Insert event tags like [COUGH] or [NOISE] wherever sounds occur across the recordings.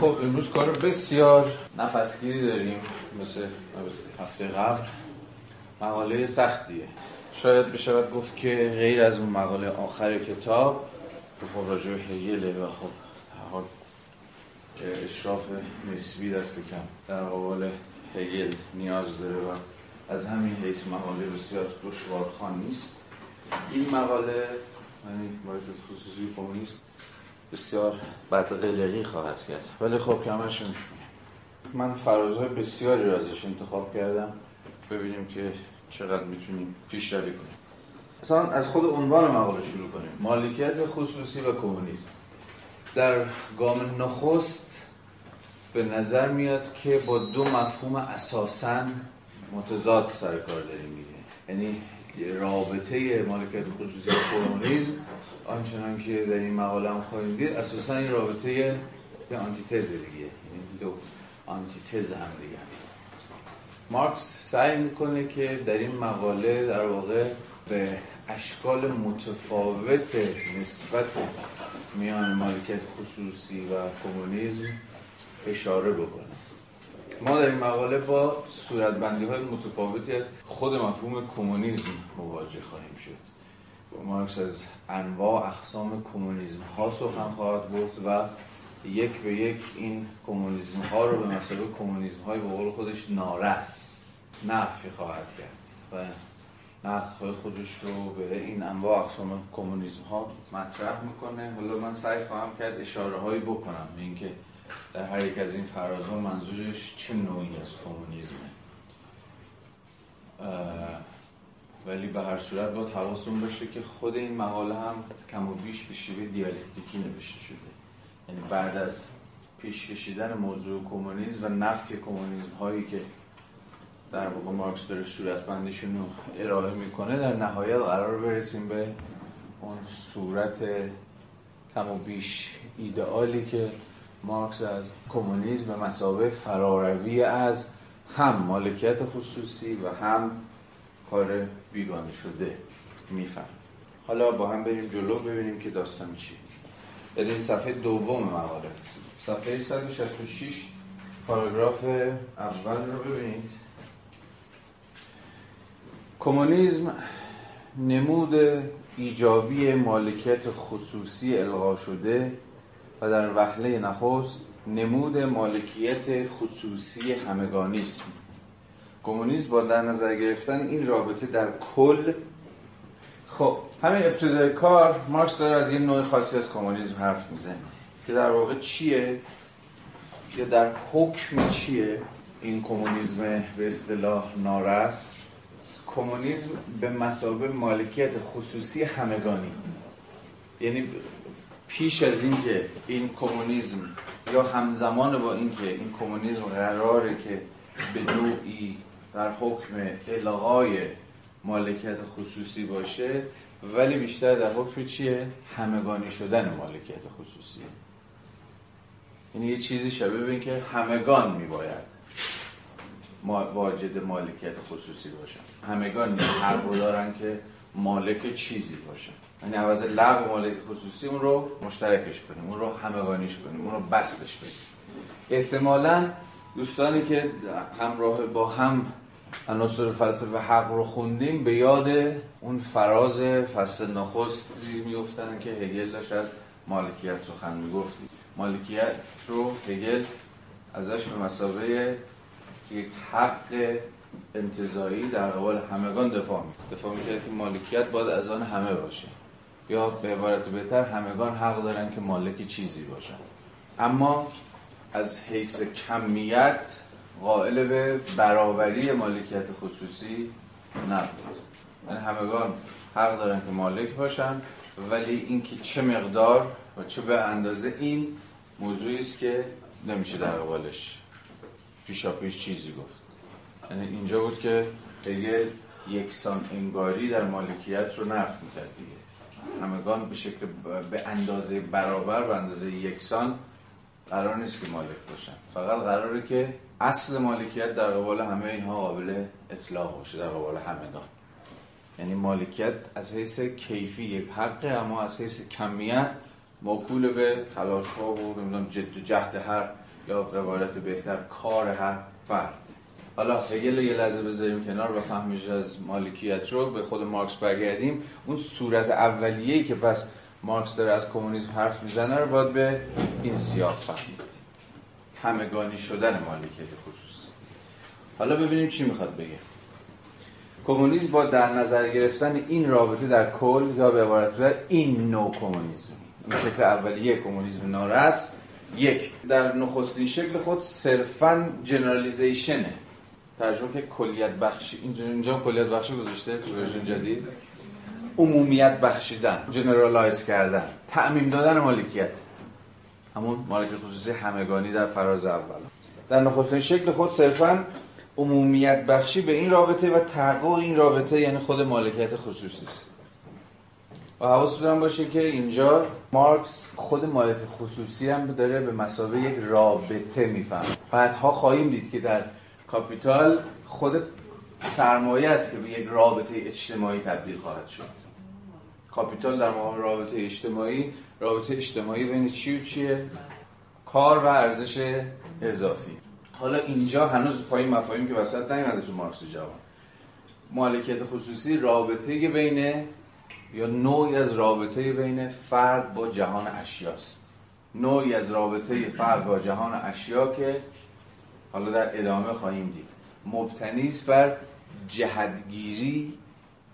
خب امروز کار بسیار نفسگیری داریم مثل هفته قبل. مقاله سختیه. شاید بشود گفت که غیر از اون مقاله آخر کتاب که خب راجع هیله و خب حال اشراف نسبی دست کم. در قبال هگل نیاز داره و از همین حیث مقاله بسیار دشوارخوان نیست. این مقاله یعنی مورد خصوصی کمونیسم بسیار بدقلقی خواهد کرد. ولی خب کمش میشونه من فرازهای بسیاری را ازش انتخاب کردم. ببینیم که چقدر می‌تونیم پیشروی کنیم. مثلا از خود عنوان مقاله شروع کنیم. مالکیت خصوصی و کمونیسم. در گام نخست به نظر میاد که با دو مفهوم اساسا متضاد سر کار داریم میگه. یعنی رابطه مالکیت خصوصی و کمونیسم آنچنان که در این مقاله هم خواهیم دید اساسا این رابطه آنتیتز دیگه. یعنی دو آنتیتز هم دیگه. مارکس سعی می‌کنه که در این مقاله در واقع به اشکال متفاوت نسبت میان مالکیت خصوصی و کمونیسم اشاره بکنه. ما در این مقاله با صورتبندی های متفاوتی از خود مفهوم کمونیسم مواجه خواهیم شد. مارکس از انواع اقسام کمونیسم ها سخن خواهد گفت و یک به یک این کمونیسم ها رو به مسابقه کمونیسم های به قول خودش نارس نفی خواهد کرد و نقد خودش رو به این انواع اقسام کمونیسم ها مطرح می‌کنه. حالا من سعی خواهم کرد اشاره هایی بکنم به اینکه در هر یک از این فرازها منظورش چه نوعی از کمونیسمه. ولی به هر صورت باید حواسون باشه که خود این مقاله هم کم و بیش به شیوه دیالکتیکی نوشته شده. یعنی بعد از پیش کشیدن موضوع کمونیسم و نفی کمونیسم هایی که در واقع مارکس داره صورت بندیشون رو ارائه می‌کنه در نهایت قرار برسیم به اون صورت کم و بیش ایدئالی که مارکس از کمونیسم به مسابقه فراروی از هم مالکیت خصوصی و هم کار بیگانه شده میفهم حالا با هم بریم جلو ببینیم که داستان چیه در این صفحه دوم مقاله صفحه 166 پاراگراف اول رو ببینید. کمونیسم نمود ایجابی مالکیت خصوصی الغا شده و در وهله نخست نمود مالکیت خصوصی همگانیسم. کمونیسم با در نظر گرفتن این رابطه در کل. خب همین ابتدای کار مارکس داره از یه نوع خاصی از کمونیسم حرف می‌زنه که در واقع چیه؟ یا در حکم چیه این کمونیسم به اصطلاح نارس؟ کمونیسم به مسابه مالکیت خصوصی همگانی. یعنی پیش از اینکه این کمونیسم یا همزمان با اینکه این کمونیسم قراره که به نوعی در حکم الغای مالکیت خصوصی باشه ولی بیشتر در حکم چیه؟ همگانی شدن مالکیت خصوصی. یعنی یه چیزی شبیه به که همگان میباید واجد مالکیت خصوصی باشن. همگان حق رو دارن که مالک چیزی باشن. یعنی عوض لغو مالکیت خصوصی اون رو مشترکش کنیم اون رو همگانیش کنیم اون رو بستش بدیم. احتمالا دوستانی که همراه با هم عناصر فلسفه حق رو خوندیم به یاد اون فراز فصل نخستی میفتن که هگل داشت از مالکیت سخن می‌گفت. مالکیت رو هگل ازش به مسابقه یک حق انتظایی در قبال همگان دفاع می دفاع می‌کرد که مالکیت باید از آن همه باشه. یا به عبارت بهتر همگان حق دارن که مالک چیزی باشن. اما از حیث کمیت قائل به برابری مالکیت خصوصی نبود. یعنی همگان حق دارن که مالک باشن ولی اینکه چه مقدار و چه به اندازه این موضوعی است که نمیشه در قبالش پیشا پیش چیزی گفت. یعنی اینجا بود که هگل یکسان انگاری در مالکیت رو نفت می‌کرد دیگه. همگان به شکل به اندازه برابر به اندازه یکسان قرار نیست که مالک باشن. فقط قراره که اصل مالکیت در قبال همه اینها قابل اطلاق باشه در قبال همگان یعنی مالکیت از حیث کیفی یک حقه اما از حیث کمیت موکول به تلاش ها و نمی‌دونم جد و جهد هر یا به بهتر کار هر فرد. حالا هگل یه لحظه بذاریم کنار و فهمش از مالکیت رو به خود مارکس برگردیم. اون صورت اولیه‌ای که پس مارکس داره از کمونیسم حرف می‌زنه رو باید به این سیاق فهمید همگانی شدن مالکیت خصوصی. حالا ببینیم چی می‌خواد بگه. کمونیسم با در نظر گرفتن این رابطه در کل یا به عبارت در این نوع کمونیسم. این شکل اولیه کمونیسم نارس یک در نخستین شکل خود صرفا generalization ه ترجمه که کلیت بخشی اینجا, اینجا کلیت بخشی گذاشته تو ورژن جدید. عمومیت بخشیدن generalize کردن تعمیم دادن مالکیت. همون مالکیت خصوصی همگانی در فراز اول. در نخستین شکل خود صرفا عمومیت بخشی به این رابطه و تحقق این رابطه یعنی خود مالکیت خصوصی است. و حواستون باشه که اینجا مارکس خود مالکیت خصوصی هم داره به مثابه یک رابطه میفهمه بعدها خواهیم دید که در کاپیتال خود سرمایه است که به یک رابطه اجتماعی تبدیل خواهد شد. کاپیتال در مقام رابطه اجتماعی رابطه اجتماعی بین چی و چیه؟ کار و ارزش اضافی. حالا اینجا هنوز پای مفاهیم که وسط نیومده تو مارکس جوان. مالکیت خصوصی رابطه بین یا نوعی از رابطه بین فرد با جهان اشیاست نوعی از رابطه فرد با جهان اشیا که حالا در ادامه خواهیم دید. مبتنی بر جهدگیری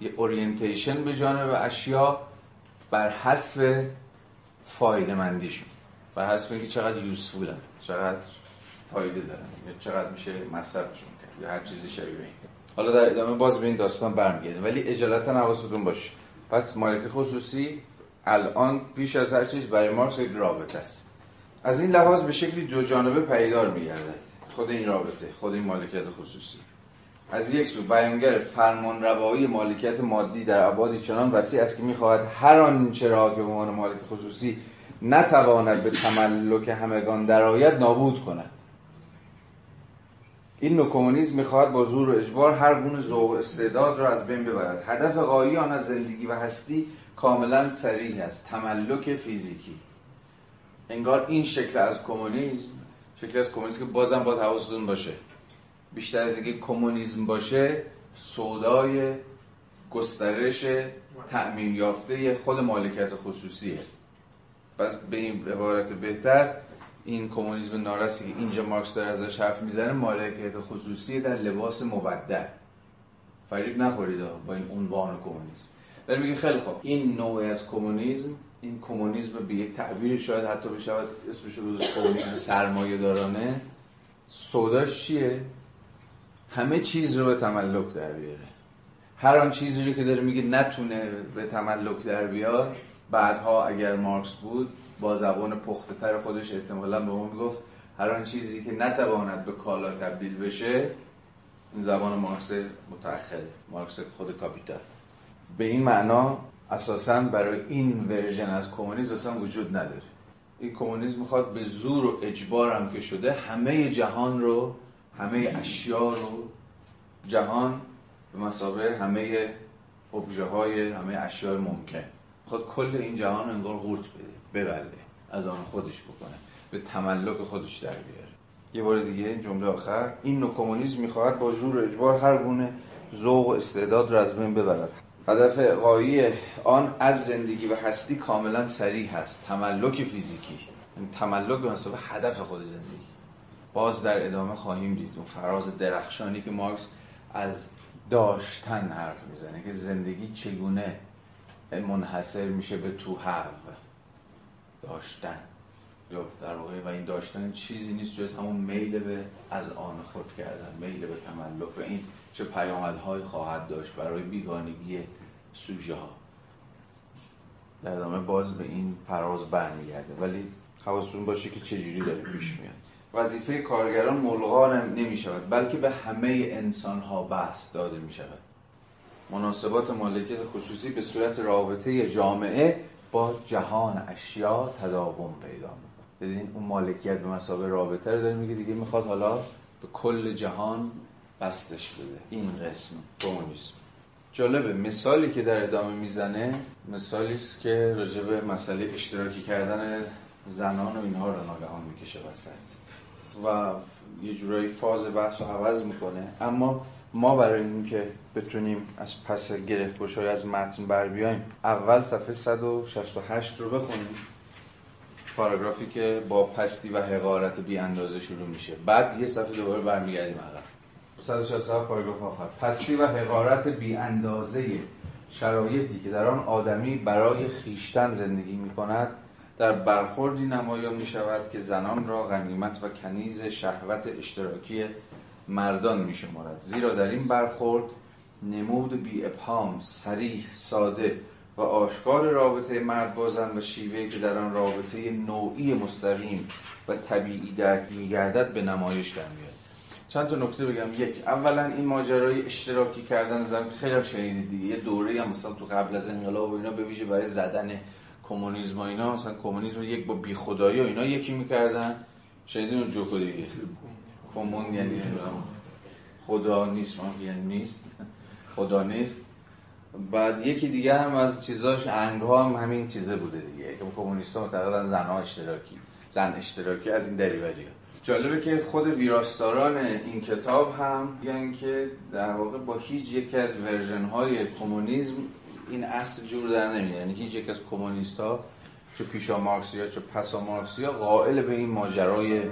یه اورینتیشن به جانب اشیا بر حسب فایده مندیشون بر حسب اینکه چقدر یوسفولن چقدر فایده دارن یا چقدر میشه مصرفشون کرد یا هر چیزی شبیه این. حالا در ادامه باز به این داستان برمیگردیم. ولی اجالتا حواستون باشه. پس مالک خصوصی الان بیش از هر چیز برای مارکس یک رابطه است. از این لحاظ به شکلی دو جانبه پیدار میگردد. خود این رابطه خود این مالکیت خصوصی. از یک سو بیانگر فرمان روایی مالکیت مادی در ابعادی چنان وسیع است که می‌خواهد هر آنچه را که به عنوان مالک خصوصی نتواند به تملک همگان درآید نابود کند. این نوع کمونیسم می‌خواهد با زور و اجبار هر گونه ذوق استعداد را از بین ببرد. هدف غایی آن از زندگی و هستی کاملا سریح است. تملک فیزیکی. انگار این شکل از کمونیسم شکل از کمونیسم که بازم باید حواستون باشه. بیشتر از اینکه کمونیسم باشه سودای گسترش تأمین یافته خود مالکیت خصوصیه. پس به این عبارت بهتر این کمونیسم نارسی که اینجا مارکس داره ازش حرف می‌زنه مالکیت خصوصی در لباس مبدل فریب نخورید با این عنوان کمونیسم. در میگه خیلی خوب. این نوع از کمونیسم این کمونیسم به یک تعبیری شاید حتی بشود اسمش رو کمونیسم سرمایه دارانه سوداش چیه؟ همه چیز رو به تملک در بیاره. هر آن چیزی رو که داره میگه نتونه به تملک در بیار بعدها اگر مارکس بود با زبان پخته تر خودش احتمالا به ما می‌گفت هر آن چیزی که نتواند به کالا تبدیل بشه این زبان مارکس متأخر مارکس خود کاپیتال به این معنا اساسا برای این ورژن از کمونیسم اصلا وجود نداره. این کمونیسم می‌خواد به زور و اجبار هم که شده همه جهان رو همه اشیا رو جهان به مثابه همه ابژه های همه اشیاء ممکن. خود کل این جهان انگار قورت بده ببلعه از آن خودش بکنه به تملک خودش در بیاره. یه بار دیگه این جمله آخر این نوع کمونیسم می‌خواهد با زور اجبار هر گونه ذوق و استعداد را از بین ببرد. هدف قایی آن از زندگی و هستی کاملا سریع هست تملک فیزیکی. یعنی تملک به مسابقه هدف خود زندگی. باز در ادامه خواهیم دید اون فراز درخشانی که مارکس از داشتن حرف می‌زنه که زندگی چگونه منحصر میشه به تو هو داشتن. یا در واقع و این داشتن چیزی نیست جز همون میل به از آن خود کردن میل به تملک و این چه پیامدهایی خواهد داشت برای بیگانگی سوژه ها. در ادامه باز به این فراز برمیگرده. ولی حواستون باشه که چجوری داره پیش میاد. وظیفه کارگران ملغا نمی شود بلکه به همه انسان ها بحث داده می شود مناسبات مالکیت خصوصی به صورت رابطه جامعه با جهان اشیا تداوم پیدا می‌کنه. ببینید اون مالکیت به مسابقه رابطه رو داره میگه دیگه می‌خواد حالا به کل جهان بستش بده. این قسم کمونیسم. جالبه مثالی که در ادامه می‌زنه مثالی است که راجع به مسئله اشتراکی کردن زنان و اینها رو ناگهان می‌کشه وسط. و یه جورایی فاز بحث رو عوض می‌کنه. اما ما برای اینکه بتونیم از پس گره گشای از متن بر بیایم اول صفحه 168 رو بخونیم. پاراگرافی که با پستی و حقارت بی اندازه شروع میشه. بعد یه صفحه دوباره برمیگردیم عقب. 167 پاراگراف آخر. پستی و حقارت بی اندازه شرایطی که در آن آدمی برای خیشتن زندگی می کند در برخوردی نمایان می شود که زنان را غنیمت و کنیز شهوت اشتراکی مردان می شمارد زیرا در این برخورد نمود بی ابهام سریح ساده و آشکار رابطه مرد با زن و شیوه که در آن رابطه نوعی مستقیم و طبیعی درک میگردد به نمایش در میاد چند تا نکته بگم. یک اولا این ماجرای اشتراکی کردن زن خیلی هم شنیدید دیگه. یه دوره هم مثلا تو قبل از انقلاب و اینا به ویژه برای زدن کمونیسم و اینا مثلا کمونیسم یک با بیخدایی و اینا یکی می‌کردن. شنیدین اون جوکو دیگه؟ کمون یعنی خدا نیست یعنی نیست. خدا نیست. بعد یکی دیگه هم از چیزاش انگ هم همین چیزه بوده دیگه. که کمونیست ها معتقدن زن اشتراکی. زن اشتراکی از این دریوری جالبه که خود ویراستاران این کتاب هم میگن که در واقع با هیچ یک از ورژن های کمونیسم این اصل جور در نمیاد. یعنی هیچ یک از کمونیست ها چه پیشا مارکسی ها چه پسا مارکسی ها قائل به این ماجرای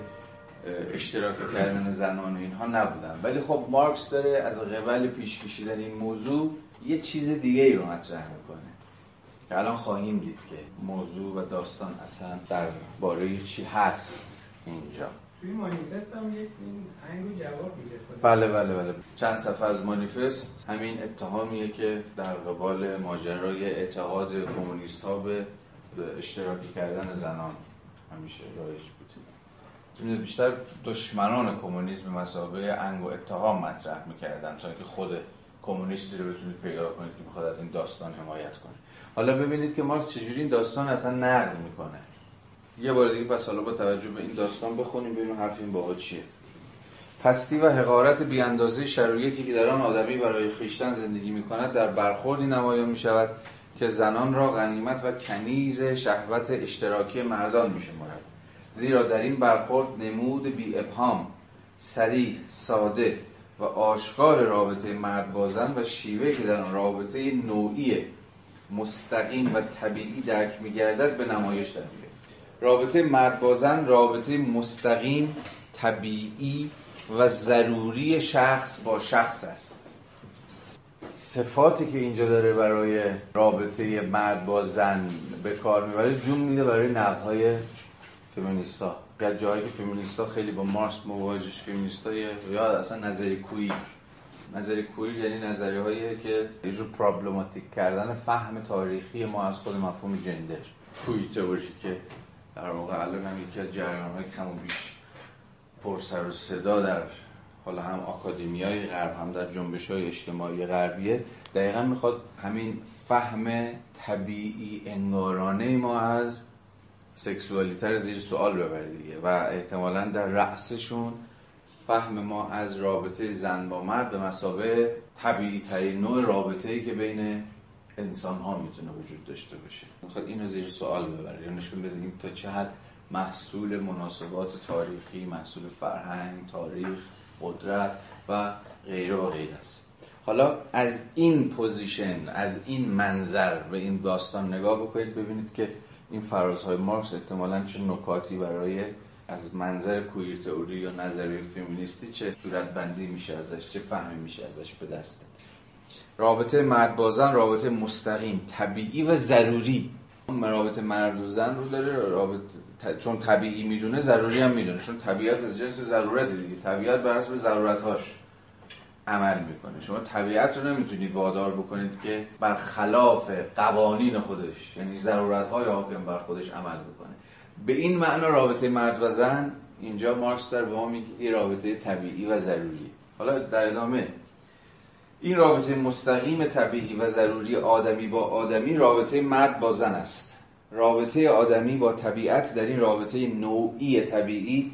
اشتراک کردن زنان اینها نبودن. ولی خب مارکس داره از قبل پیش کشیدن این موضوع یه چیز دیگه ای رو مطرح می‌کنه. که الان خواهیم دید که موضوع و داستان اصلا در باره چی هست اینجا. مانیفست هم بله بله بله. چند صفحه از مانیفست همین اتهامیه که در قبال ماجرای اعتقاد کمونیست ها به اشتراکی کردن زنان همیشه رایج بود. بیشتر دشمنان کمونیسم مسابقه انگ و اتهام مطرح می‌کردن تا اینکه خود کمونیستی رو بتونید پیدا کنید که بخواد از این داستان حمایت کنه. حالا ببینید که مارکس چجوری این داستان اصلا نقد می‌کنه. یه بار دیگه پس حالا با توجه به این داستان بخونیم ببینیم حرف این بابا چیه. پستی و حقارت بیاندازه شرایطی که در آن آدمی برای خیشتن زندگی می‌کند در برخوردی نمایان می‌شود که زنان را غنیمت و کنیز شهوت اشتراکی مردان میشمارد. زیرا در این برخورد نمود بی ابهام سریح ساده و آشکار رابطه مرد با زن و شیوه که در آن رابطه نوعی مستقیم و طبیعی درک میگردد به نمایش در رابطه مرد با زن رابطه مستقیم طبیعی و ضروری شخص با شخص است. صفاتی که اینجا داره برای رابطه مرد با زن به کار می‌بره جون میده برای نقدهای فمینیستا. یا جایی که فمینیستا خیلی با مارس مواجهش فمینیستا یا اصلا نظری کویر. نظری کویر یعنی نظری هایی که یه جور پرابلماتیک کردن فهم تاریخی ما از خود مفهوم جندر. کویر تئوری که در واقع الان هم یکی از جریان های کم و بیش پرسر و صدا در حالا هم آکادمی های غرب هم در جنبش های اجتماعی غربیه. دقیقا می‌خواد همین فهم طبیعی انگارانه ما از سکسوالیتر زیر سوال ببره دیگه و احتمالا در رأسشون فهم ما از رابطه زن با مرد به مسابه طبیعی ترین نوع رابطه ای که بین انسان ها می‌تونه وجود داشته باشه. می‌خواد اینو زیر سوال ببره یا نشون بده تا چه حد محصول مناسبات تاریخی محصول فرهنگ تاریخ قدرت و غیره و غیره است. حالا از این position از این منظر به این داستان نگاه بکنید ببینید که این فرازهای مارکس احتمالا چه نکاتی برای از منظر queer theory یا نظریه فمینیستی چه صورت بندی میشه ازش چه فهمی میشه ازش به دست رابطه مرد با زن رابطه مستقیم طبیعی و ضروری. رابطه مرد و زن رو داره رابطه چون طبیعی می‌دونه ضروری هم می‌دونه. چون طبیعت از جنس ضرورتی دیگه. طبیعت بر حسب ضرورتهاش عمل می‌کنه. شما طبیعت رو نمی‌تونید وادار بکنید که بر خلاف قوانین خودش یعنی ضرورت های حاکم بر خودش عمل بکنه. به این معنا رابطه مرد و زن اینجا مارکس در به ما میگه رابطه طبیعی و ضروری حالا در ادامه این رابطه مستقیم طبیعی و ضروری آدمی با آدمی رابطه مرد با زن است. رابطه آدمی با طبیعت در این رابطه نوعی طبیعی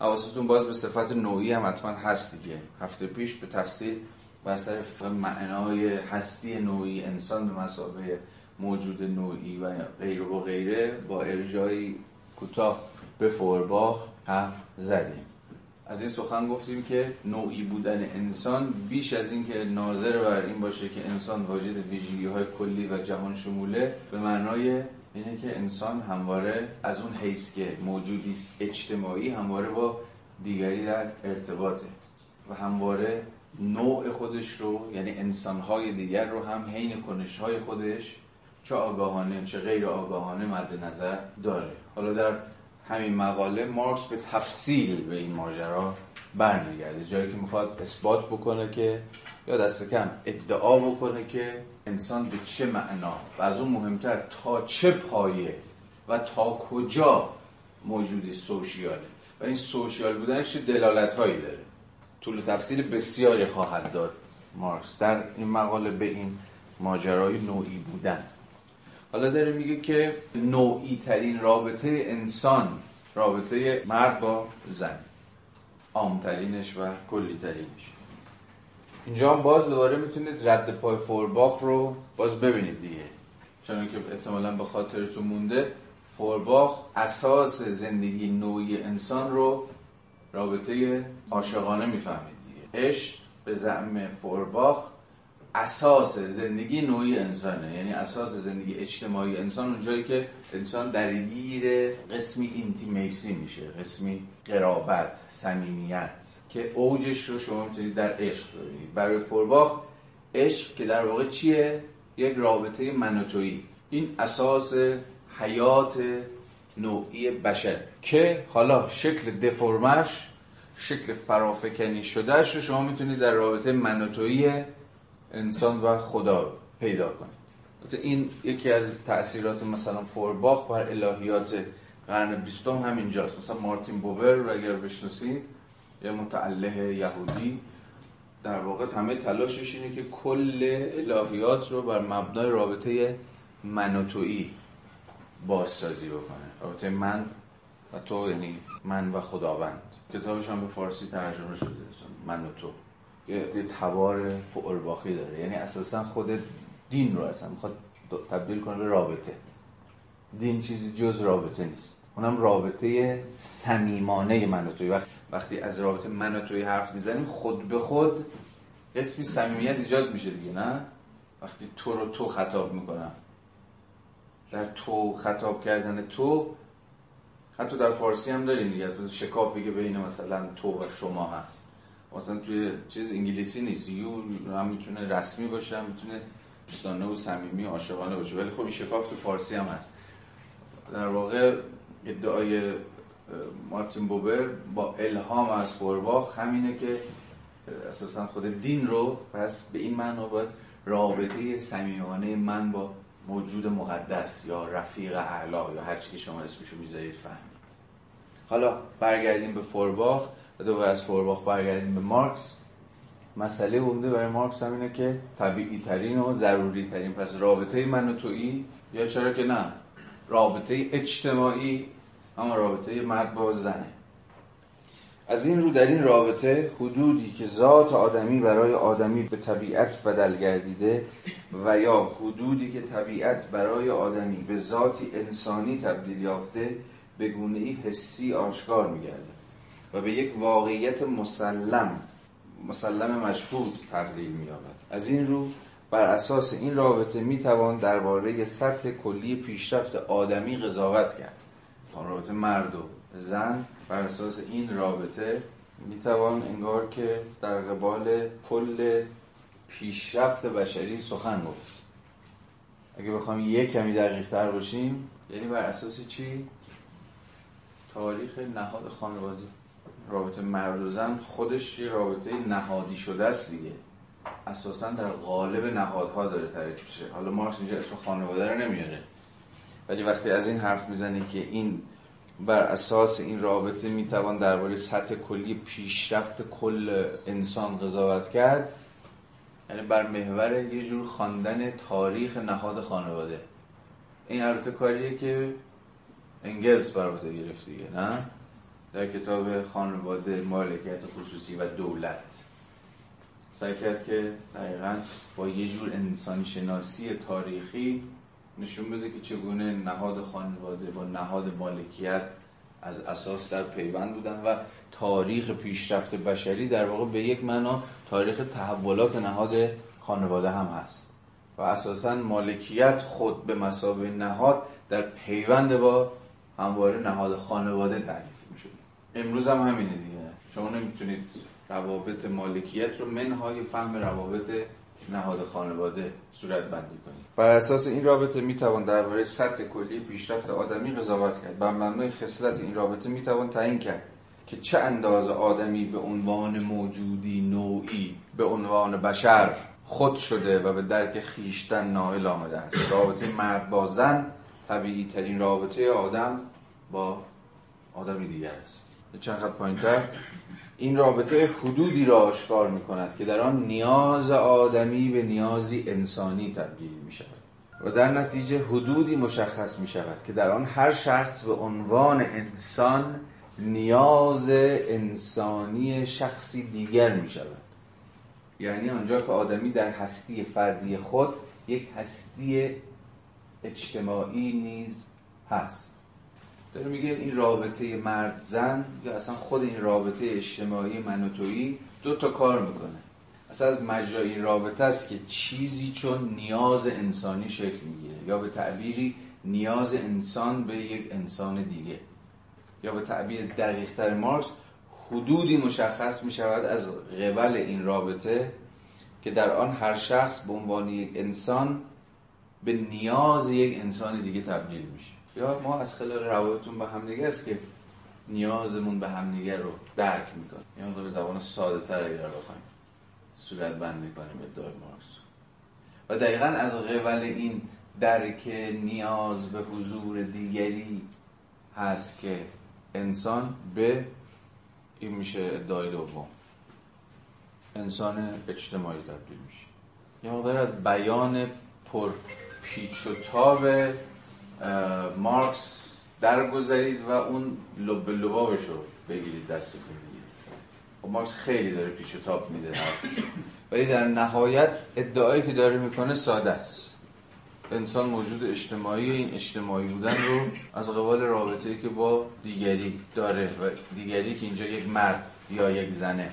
حواستون باز به صفت نوعی هم حتما هست دیگه. هفته پیش به تفصیل و اثر معنای هستی نوعی انسان به مسابقه موجود نوعی و غیره و غیره با ارجای کوتاه به فورباخ حرف زدیم. از این سخن گفتیم که نوعی بودن انسان بیش از این که ناظر بر این باشه که انسان واجد ویژگی های کلی و جهان شموله به معنای اینه که انسان همواره از اون حیث که موجودی است اجتماعی همواره با دیگری در ارتباطه و همواره نوع خودش رو یعنی انسانهای دیگر رو هم حین کنشهای خودش چه آگاهانه چه غیر آگاهانه مد نظر داره. حالا در همین مقاله مارکس به تفصیل به این ماجرا برمیگرده. جایی که می‌خواد اثبات بکنه که یا دست کم ادعا بکنه که انسان به چه معنا و از اون مهمتر تا چه پایه و تا کجا موجودی سوشیال. و این سوشیال بودنش چه دلالت هایی داره. طول تفصیل بسیاری خواهد داد مارکس. در این مقاله به این ماجرای نوعی بودن. حالا داره میگه که نوعی ترین رابطه انسان رابطه مرد با زن. عامترینش و کلی ترینش اینجا هم باز دوباره می‌تونید رد پای فورباخ رو باز ببینید دیگه. چون که احتمالا به خاطرتون مونده فورباخ اساس زندگی نوعی انسان رو رابطه عاشقانه می‌فهمید دیگه. عشق به زعم فورباخ اساس زندگی نوعی انسانه. یعنی اساس زندگی اجتماعی انسان اونجایی که انسان درگیر قسمی اینتیمیسی میشه قسمی قرابت صمیمیت که اوجش رو شما می‌تونید در عشق ببینید. برای فورباخ عشق که در واقع چیه؟ یک رابطه منوتویی این اساس حیات نوعی بشر که حالا شکل دفرمش شکل فرافکنی شدهش رو شما می‌تونید در رابطه منوتویی انسان و خدا پیدا کنید این یکی از تاثیرات مثلا فورباخ بر الهیات قرن بیستم همینجاست. مثلا مارتین بوبر رو اگر بشناسید یه متعله یهودی در واقع همه تلاشش اینه که کل الهیات رو بر مبنای رابطه منوتویی بازسازی بکنه. رابطه من و تو یعنی من و خداوند. کتابش هم به فارسی ترجمه شده من و تو یه تبار فعالباخی داره. یعنی اساسا خود دین رو اصلا می‌خواد تبدیل کنه به رابطه. دین چیزی جز رابطه نیست. اونم رابطه صمیمانه من و توی. وقتی از رابطه من و توی حرف می‌زنیم خود به خود اسمی صمیمیت ایجاد میشه دیگه نه؟ وقتی تو رو تو خطاب می‌کنم. در تو خطاب کردن تو حتی در فارسی هم داریم دیگه. حتی شکافی که بین مثلا تو و شما هست. مثلا توی چیز انگلیسی نیست. یو هم می‌تونه رسمی باشه هم می‌تونه دوستانه و صمیمی عاشقانه باشه. ولی خب این شکاف تو فارسی هم هست. در واقع ادعای مارتین بوبر با الهام از فورباخ همینه که اساسا خود دین رو پس به این معنا باید رابطه صمیمانه من با موجود مقدس یا رفیق اعلا یا هر چی که شما اسمشو می‌ذارید فهمید. حالا برگردیم به فورباخ دوباره از فورباخ برگردیم به مارکس. مسئله عمده برای مارکس هم اینه که طبیعی ترین و ضروری ترین پس رابطه من و تویی؟ یا چرا که نه. رابطه اجتماعی اما رابطه مرد با زنه. از این رو در این رابطه حدودی که ذات آدمی برای آدمی به طبیعت بدل گردیده و یا حدودی که طبیعت برای آدمی به ذاتی انسانی تبدیل یافته به گونه ای حسی آشکار میگرده و به یک واقعیت مسلم مسلم مشهود تبدیل می‌یابد. از این رو بر اساس این رابطه می‌توان درباره سطح کلی پیشرفت آدمی قضاوت کرد. رابطه مرد و زن بر اساس این رابطه می‌توان انگار که در قبال کل پیشرفت بشری سخن گفت. اگه بخوام یک کمی دقیق تر باشیم یعنی بر اساس چی؟ تاریخ نهاد خانواده رابطه مرد و زن خودش یه رابطه نهادی شده است دیگه. اساسا در قالب نهادها داره تعریف میشه. حالا مارکس اینجا اسم خانواده رو نمیاره. ولی وقتی از این حرف می‌زنه که این بر اساس این رابطه می‌توان درباره سطح کلی پیشرفت کل انسان قضاوت کرد یعنی بر محور یه جور خواندن تاریخ نهاد خانواده. این البته کاریه که انگلس بر گرفت دیگه نه؟ در کتاب خانواده مالکیت خصوصی و دولت. سعی کرد که دقیقا با یه جور انسانی شناسی تاریخی نشون بده که چگونه نهاد خانواده با نهاد مالکیت از اساس در پیوند بودن و تاریخ پیشرفت بشری در واقع به یک معنا تاریخ تحولات نهاد خانواده هم هست. و اساسا مالکیت خود به مسابه نهاد در پیوند با همواره نهاد خانواده تعریف امروز هم همینه دیگه. شما نمی‌تونید روابط مالکیت رو منهای فهم روابط نهاد خانواده صورت بندی کنید. بر اساس این رابطه می‌توان درباره سطح کلی پیشرفت آدمی قضاوت کرد بر مبنای خصلت این رابطه می‌توان تعیین کرد که چه اندازه آدمی به عنوان موجودی نوعی به عنوان بشر خود شده و به درک خیشتن نائل آمده است. رابطه مرد با زن طبیعی ترین رابطه آدم با آدمی دیگر است. چند خط پایینتر. این رابطه حدودی را آشکار می کند که در آن نیاز آدمی به نیازی انسانی تبدیل می شود و در نتیجه حدودی مشخص می شود که در آن هر شخص به عنوان انسان نیاز انسانی شخصی دیگر می شود یعنی آنجا که آدمی در هستی فردی خود یک هستی اجتماعی نیز هست. داره میگه این رابطه مرد زن یا اصلا خود این رابطه اجتماعی من و تویی دو تا کار می‌کنه. اصلا از مجرای این رابطه است که چیزی چون نیاز انسانی شکل می‌گیره یا به تعبیری نیاز انسان به یک انسان دیگه. یا به تعبیر دقیقتر مارکس حدودی مشخص می شود از قبل این رابطه که در آن هر شخص به عنوان یک انسان به نیاز یک انسان دیگه تبدیل میشه. یا ما از خلال روابطون به هم دیگه است که نیازمون به هم دیگه رو درک می‌کنیم. یا به زبان ساده تر اگر بخوایم صورت بندی کنیم ادعای مارکس. و دقیقا از قبل این درک نیاز به حضور دیگری هست که انسان به این میشه ادعای دوم. انسان اجتماعی تبدیل میشه. یه مقدار از بیان پر پیچ و تاب مارکس درگذرید و اون لب لبابش رو بگیرید دستتون بگیرید. خب مارکس خیلی داره پیچ و تاب میده حرفش ولی در نهایت ادعایی که داره می‌کنه ساده است. انسان موجود اجتماعی این اجتماعی بودن رو از قبال رابطه‌ای که با دیگری داره و دیگری که اینجا یک مرد یا یک زنه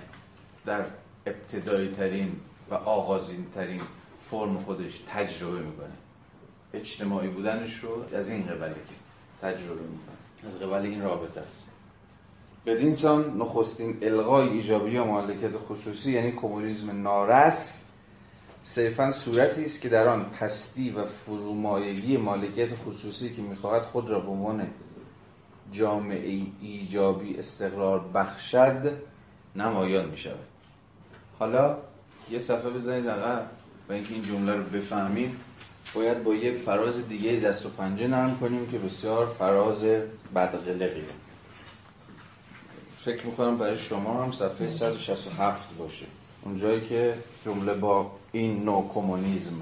در ابتدایی ترین و آغازین ترین فرم خودش تجربه می‌کنه. اجتماعی بودنش رو از این قبله که تجربه می‌کنه از قبل این رابطه است. بدین سان نخستین الغای ایجابی یا مالکیت خصوصی یعنی کمونیسم نارس صرفا صورتی است که در آن پستی و فرومایگی مالکیت خصوصی که می‌خواهد خود را به عنوان جامعه ایجابی استقرار بخشد نمایان می‌شود. حالا یه صفحه بزنید عقب و اینکه این جمله رو بفهمید. باید با یک فراز دیگه دست و پنجه نرم کنیم که بسیار فراز بدقلقیه فکر می‌کنم برای شما هم صفحه 167 باشه. اونجایی که جمله با این نوع کمونیسم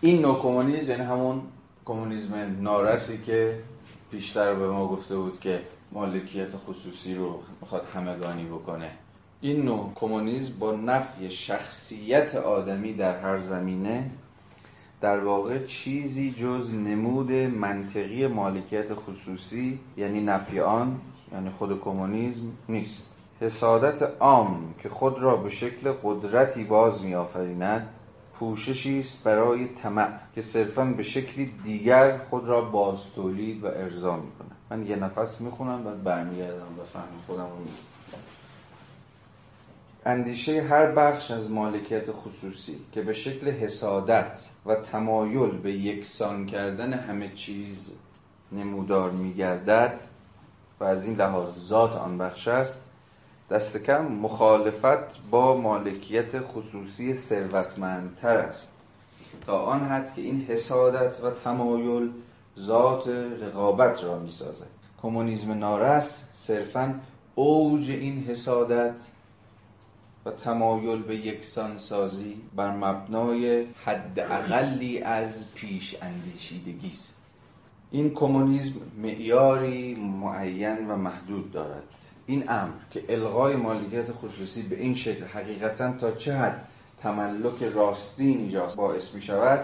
این نوع کمونیسم یعنی همون کمونیسم نارسی که پیشتر به ما گفته بود که مالکیت خصوصی رو می‌خواد همگانی بکنه. این نوع کمونیسم با نفی شخصیت آدمی در هر زمینه در واقع چیزی جز نمود منطقی مالکیت خصوصی یعنی نفی آن یعنی خود کمونیسم نیست. حسادت عام که خود را به شکل قدرتی باز میآفریند پوششی است برای طمع که صرفا به شکلی دیگر خود را باز تولید و ارضا می‌کنه من یه نفس می‌خونم و برمیگردم. به فهم خودم اندیشه هر بخش از مالکیت خصوصی که به شکل حسادت و تمایل به یکسان کردن همه چیز نمودار میگردد و از این لحاظ ذات آن بخش است دست کم مخالفت با مالکیت خصوصی ثروتمندتر است. تا آن حد که این حسادت و تمایل ذات رقابت را می سازد کمونیسم نارس صرفا اوج این حسادت تمایل به یکسان سازی بر مبنای حد اقلی از پیش اندیشیدگی است. این کمونیسم معیاری معین و محدود دارد. این امر که الغای مالکیت خصوصی به این شکل حقیقتا تا چه حد تملک راستین اینجا باعث می شود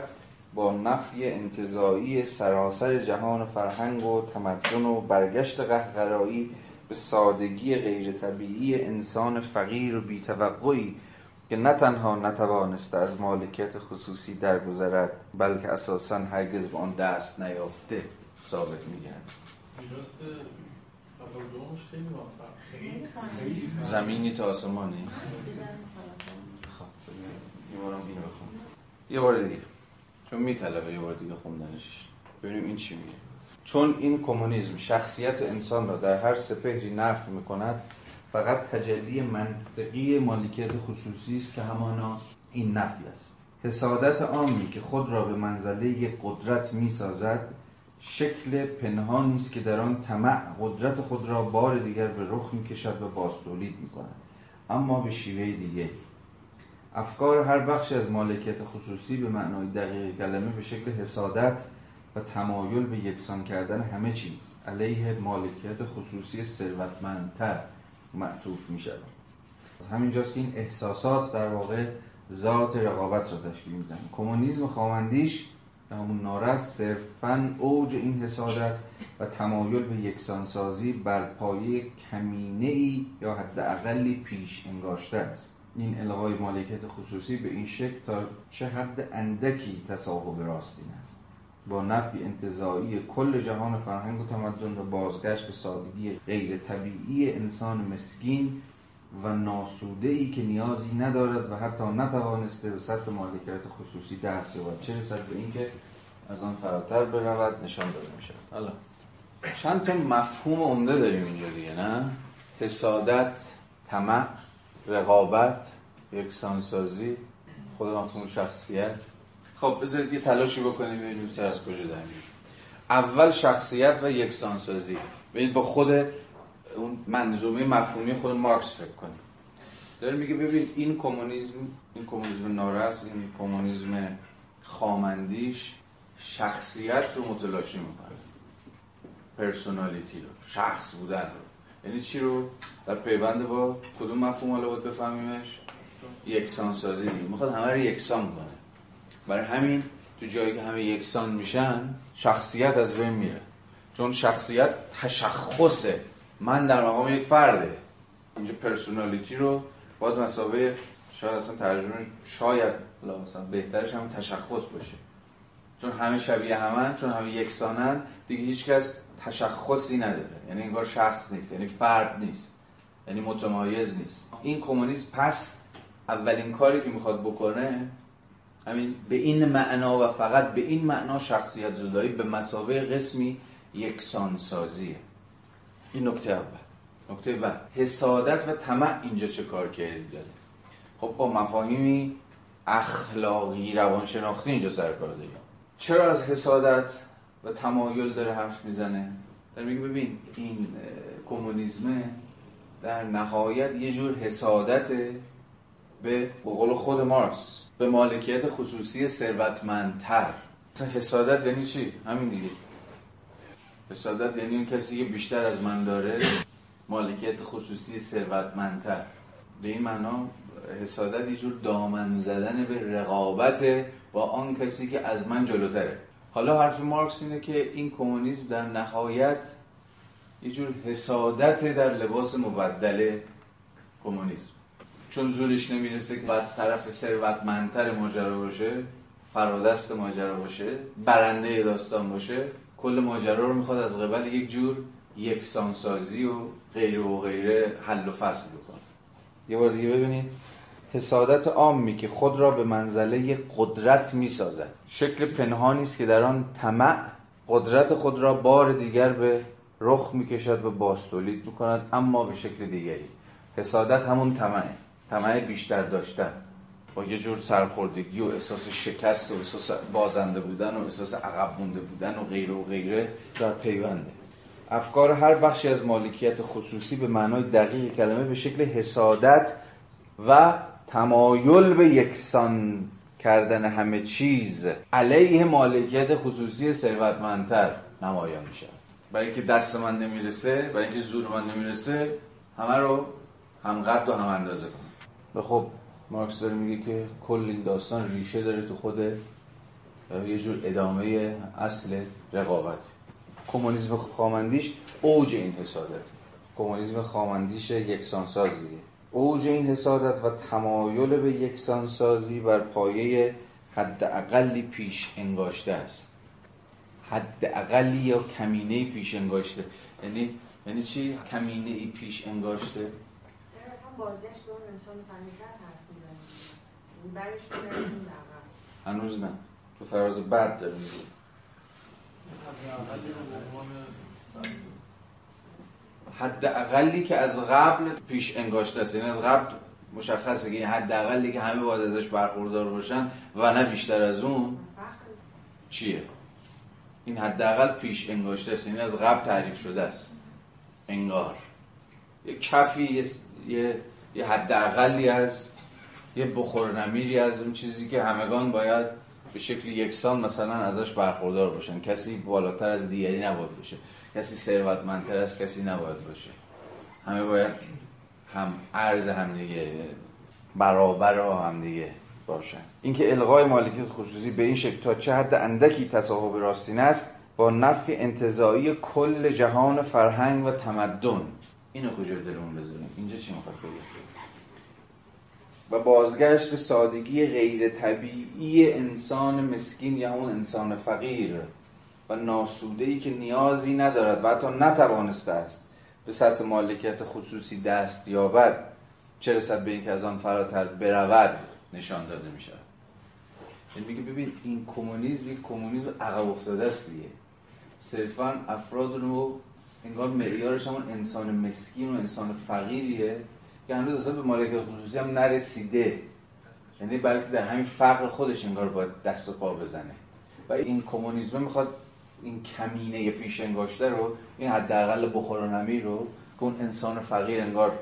با نفی انتظایی سراسر جهان فرهنگ و تمدن و برگشت قهقرایی به سادگی غیر طبیعی انسان فقیر و بیتوقعی که نه تنها نتوانسته از مالکیت خصوصی درگذرد بلکه اساسا هرگز به آن دست نیافته ثابت میگرد زمینی تا آسمانی. خب. یه بار دیگه. چون میطلبه یه بار دیگه خوندنش. ببینیم این چی میگه. چون این کمونیسم شخصیت انسان را در هر سپهری نفی می‌کند فقط تجلی منطقی مالکیت خصوصی است که همانا این نفی است. حسادت عامی که خود را به منزله یک قدرت می‌سازد شکل پنهانی است که در آن طمع قدرت خود را بار دیگر به رخ می‌کشد و باستولید می‌کند. اما به شیوه دیگه افکار هر بخش از مالکیت خصوصی به معنای دقیق کلمه به شکل حسادت و تمایل به یکسان کردن همه چیز علیه مالکیت خصوصی ثروتمندتر معطوف می شود همینجاست که این احساسات در واقع ذات رقابت را تشکیل میدن. کمونیسم خواهندیش همون نارست صرفا اوج این حسادت و تمایل به یکسانسازی بر پایه کمینه ای یا حداقلی پیش انگاشته است. این الغای مالکیت خصوصی به این شکل تا چه حد اندکی تصاحب راستین است. با نفی انتظایی کل جهان فرهنگ و تمدن و بازگشت به سادگی غیر طبیعی انسان مسکین و ناسوده ای که نیازی ندارد و حتی نتوانسته به سطح مالکیت خصوصی دست یابد. چه رسد به اینکه از آن فراتر برود نشان داده می شود حالا چند تا مفهوم عمده داریم اینجا دیگه نه؟ حسادت طمع رقابت یکسانسازی خود مفهوم شخصیت. خب بذارید یه تلاشی بکنیم ببینیم سر از کجا در اول شخصیت و یکسانسازی. ببینید با خود اون منظومه مفهومی خود مارکس فکر کنیم. داره میگه ببین این کمونیسم این کمونیسم نارس این کمونیسم خامندیش شخصیت رو متلاشی می‌کنه. personality رو شخص بودن رو. یعنی چی رو؟ در پیوند با کدوم مفهوم حالا باید بفهمیمش؟ یکسان سازی دیگه. می‌خواد همه رو یکسان کنه. برای همین تو جایی که همه یکسان میشن شخصیت از بین میره. چون شخصیت تشخصه. من در مقام یک فرده. اینجا personality رو باید مثابه شاید اصلا ترجمه شاید مثلا بهترش هم تشخص باشه. چون همه شبیه همن چون همه یکسانن دیگه هیچکس تشخصی نداره. یعنی انگار شخص نیست یعنی فرد نیست یعنی متمایز نیست. این کمونیسم پس اولین کاری که می‌خواد بکنه همین به این معنا و فقط به این معنا شخصیت زدایی به مسابقه قسمی یکسانسازیه این نکته اول. نکته بعد حسادت و طمع اینجا چه کار کردی داره؟ خب با مفاهیمی اخلاقی روانشناختی اینجا سر کار داریم چرا از حسادت و تمایل داره حرف می‌زنه؟ داره میگه ببین این کمونیسمه در نهایت یه جور حسادت به قول خود مارکس به مالکیت خصوصی ثروتمندتر. حسادت یعنی چی؟ همین دیگه. حسادت یعنی اون کسی که بیشتر از من داره مالکیت خصوصی ثروتمندتر. به این معنا حسادت یه جور دامن زدن به رقابت با آن کسی که از من جلوتره. حالا حرف مارکس اینه که این کمونیسم در نهایت یه جور حسادت در لباس مبدل کمونیسم. چون زورش نمی‌رسه که بعد طرف ثروتمندتر ماجرا باشه فرادست ماجرا باشه برنده داستان باشه کل ماجرا رو می‌خواد از قبل یک جور یکسانسازی و غیره و غیره حل و فصل بکنه. یه بار دیگه ببینید. حسادت عامی که خود را به منزله قدرت می‌سازد. شکل پنهانی است که در آن طمع قدرت خود را بار دیگر به رخ می‌کشد و باستولید می‌کند اما به شکل دیگری. حسادت همون طمعه. طمع بیشتر داشتن. با یه جور سرخوردگی و احساس شکست و احساس بازنده بودن و احساس عقب مونده بودن و غیره و غیره در پیونده. افکار هر بخشی از مالکیت خصوصی به معنای دقیق کلمه به شکل حسادت و تمایل به یکسان کردن همه چیز علیه مالکیت خصوصی ثروتمندتر نمایان میشه. برای اینکه دست من نمی‌رسه برای اینکه زور من نمی‌رسه همه رو هم قد و هم اندازه کنم. و خب مارکس داره میگه که کل این داستان ریشه داره تو خود یه جور ادامه اصل رقابت. کمونیسم خامندیش اوج این حسادت. کمونیسم خامندیش یکسانسازیه. اوج این حسادت و تمایل به یکسانسازی بر پایه حد اقلی پیش انگاشته است. حد اقلی یا کمینه پیش انگاشته. یعنی یعنی چی؟ کمینه ای پیش انگاشته. بازگشت به اون انسان فهمیتر حرف می‌زنیم برش هنوز نه. تو فراز بعد داره میگه. حد اقلی که از قبل پیش انگاشته است. یعنی از قبل مشخصه که حد اقلی که همه باید ازش برخوردار باشن و نه بیشتر از اون. چیه؟ این حداقل پیش انگاشته است. یعنی از قبل تعریف شده است. انگار. یه کفی یه یه حداقلی از یه بخور نمیری از اون چیزی که همگان باید به شکل یکسان مثلا ازش برخوردار باشن. کسی بالاتر از دیگری نباید باشه. کسی ثروتمندتر از کسی نباید باشه. همه باید هم عرض همدیگه برابر هم دیگه باشن. اینکه الغای مالکیت خصوصی به این شکل تا چه حد اندکی تصاحب راستین است با نفی انتظایی کل جهان فرهنگ و تمدن. اینو کجا دلمون بذاریم؟ اینجا چی می‌خواد و بازگشت به سادگی غیر طبیعی انسان مسکین یا همون انسان فقیر و ناسوده ای که نیازی ندارد و حتی نتوانسته است به سطح مالکیت خصوصی دست یابد چه رسد به اینکه از آن فراتر برود نشان داده می شود یعنی میگه ببین این کمونیسم یک کمونیسم عقب افتاده است دیگه. صرفا افراد رو انگار معیارش همون انسان مسکین و انسان فقیریه که هنوز اصلا به مالکیت خصوصی هم نرسیده. یعنی بلکه در همین فقر خودش انگار باید دست و پا بزنه. و این کمونیسم می‌خواد این کمینه پیش انگاشته رو این حداقل بخور و نمی رو که اون انسان فقیر انگار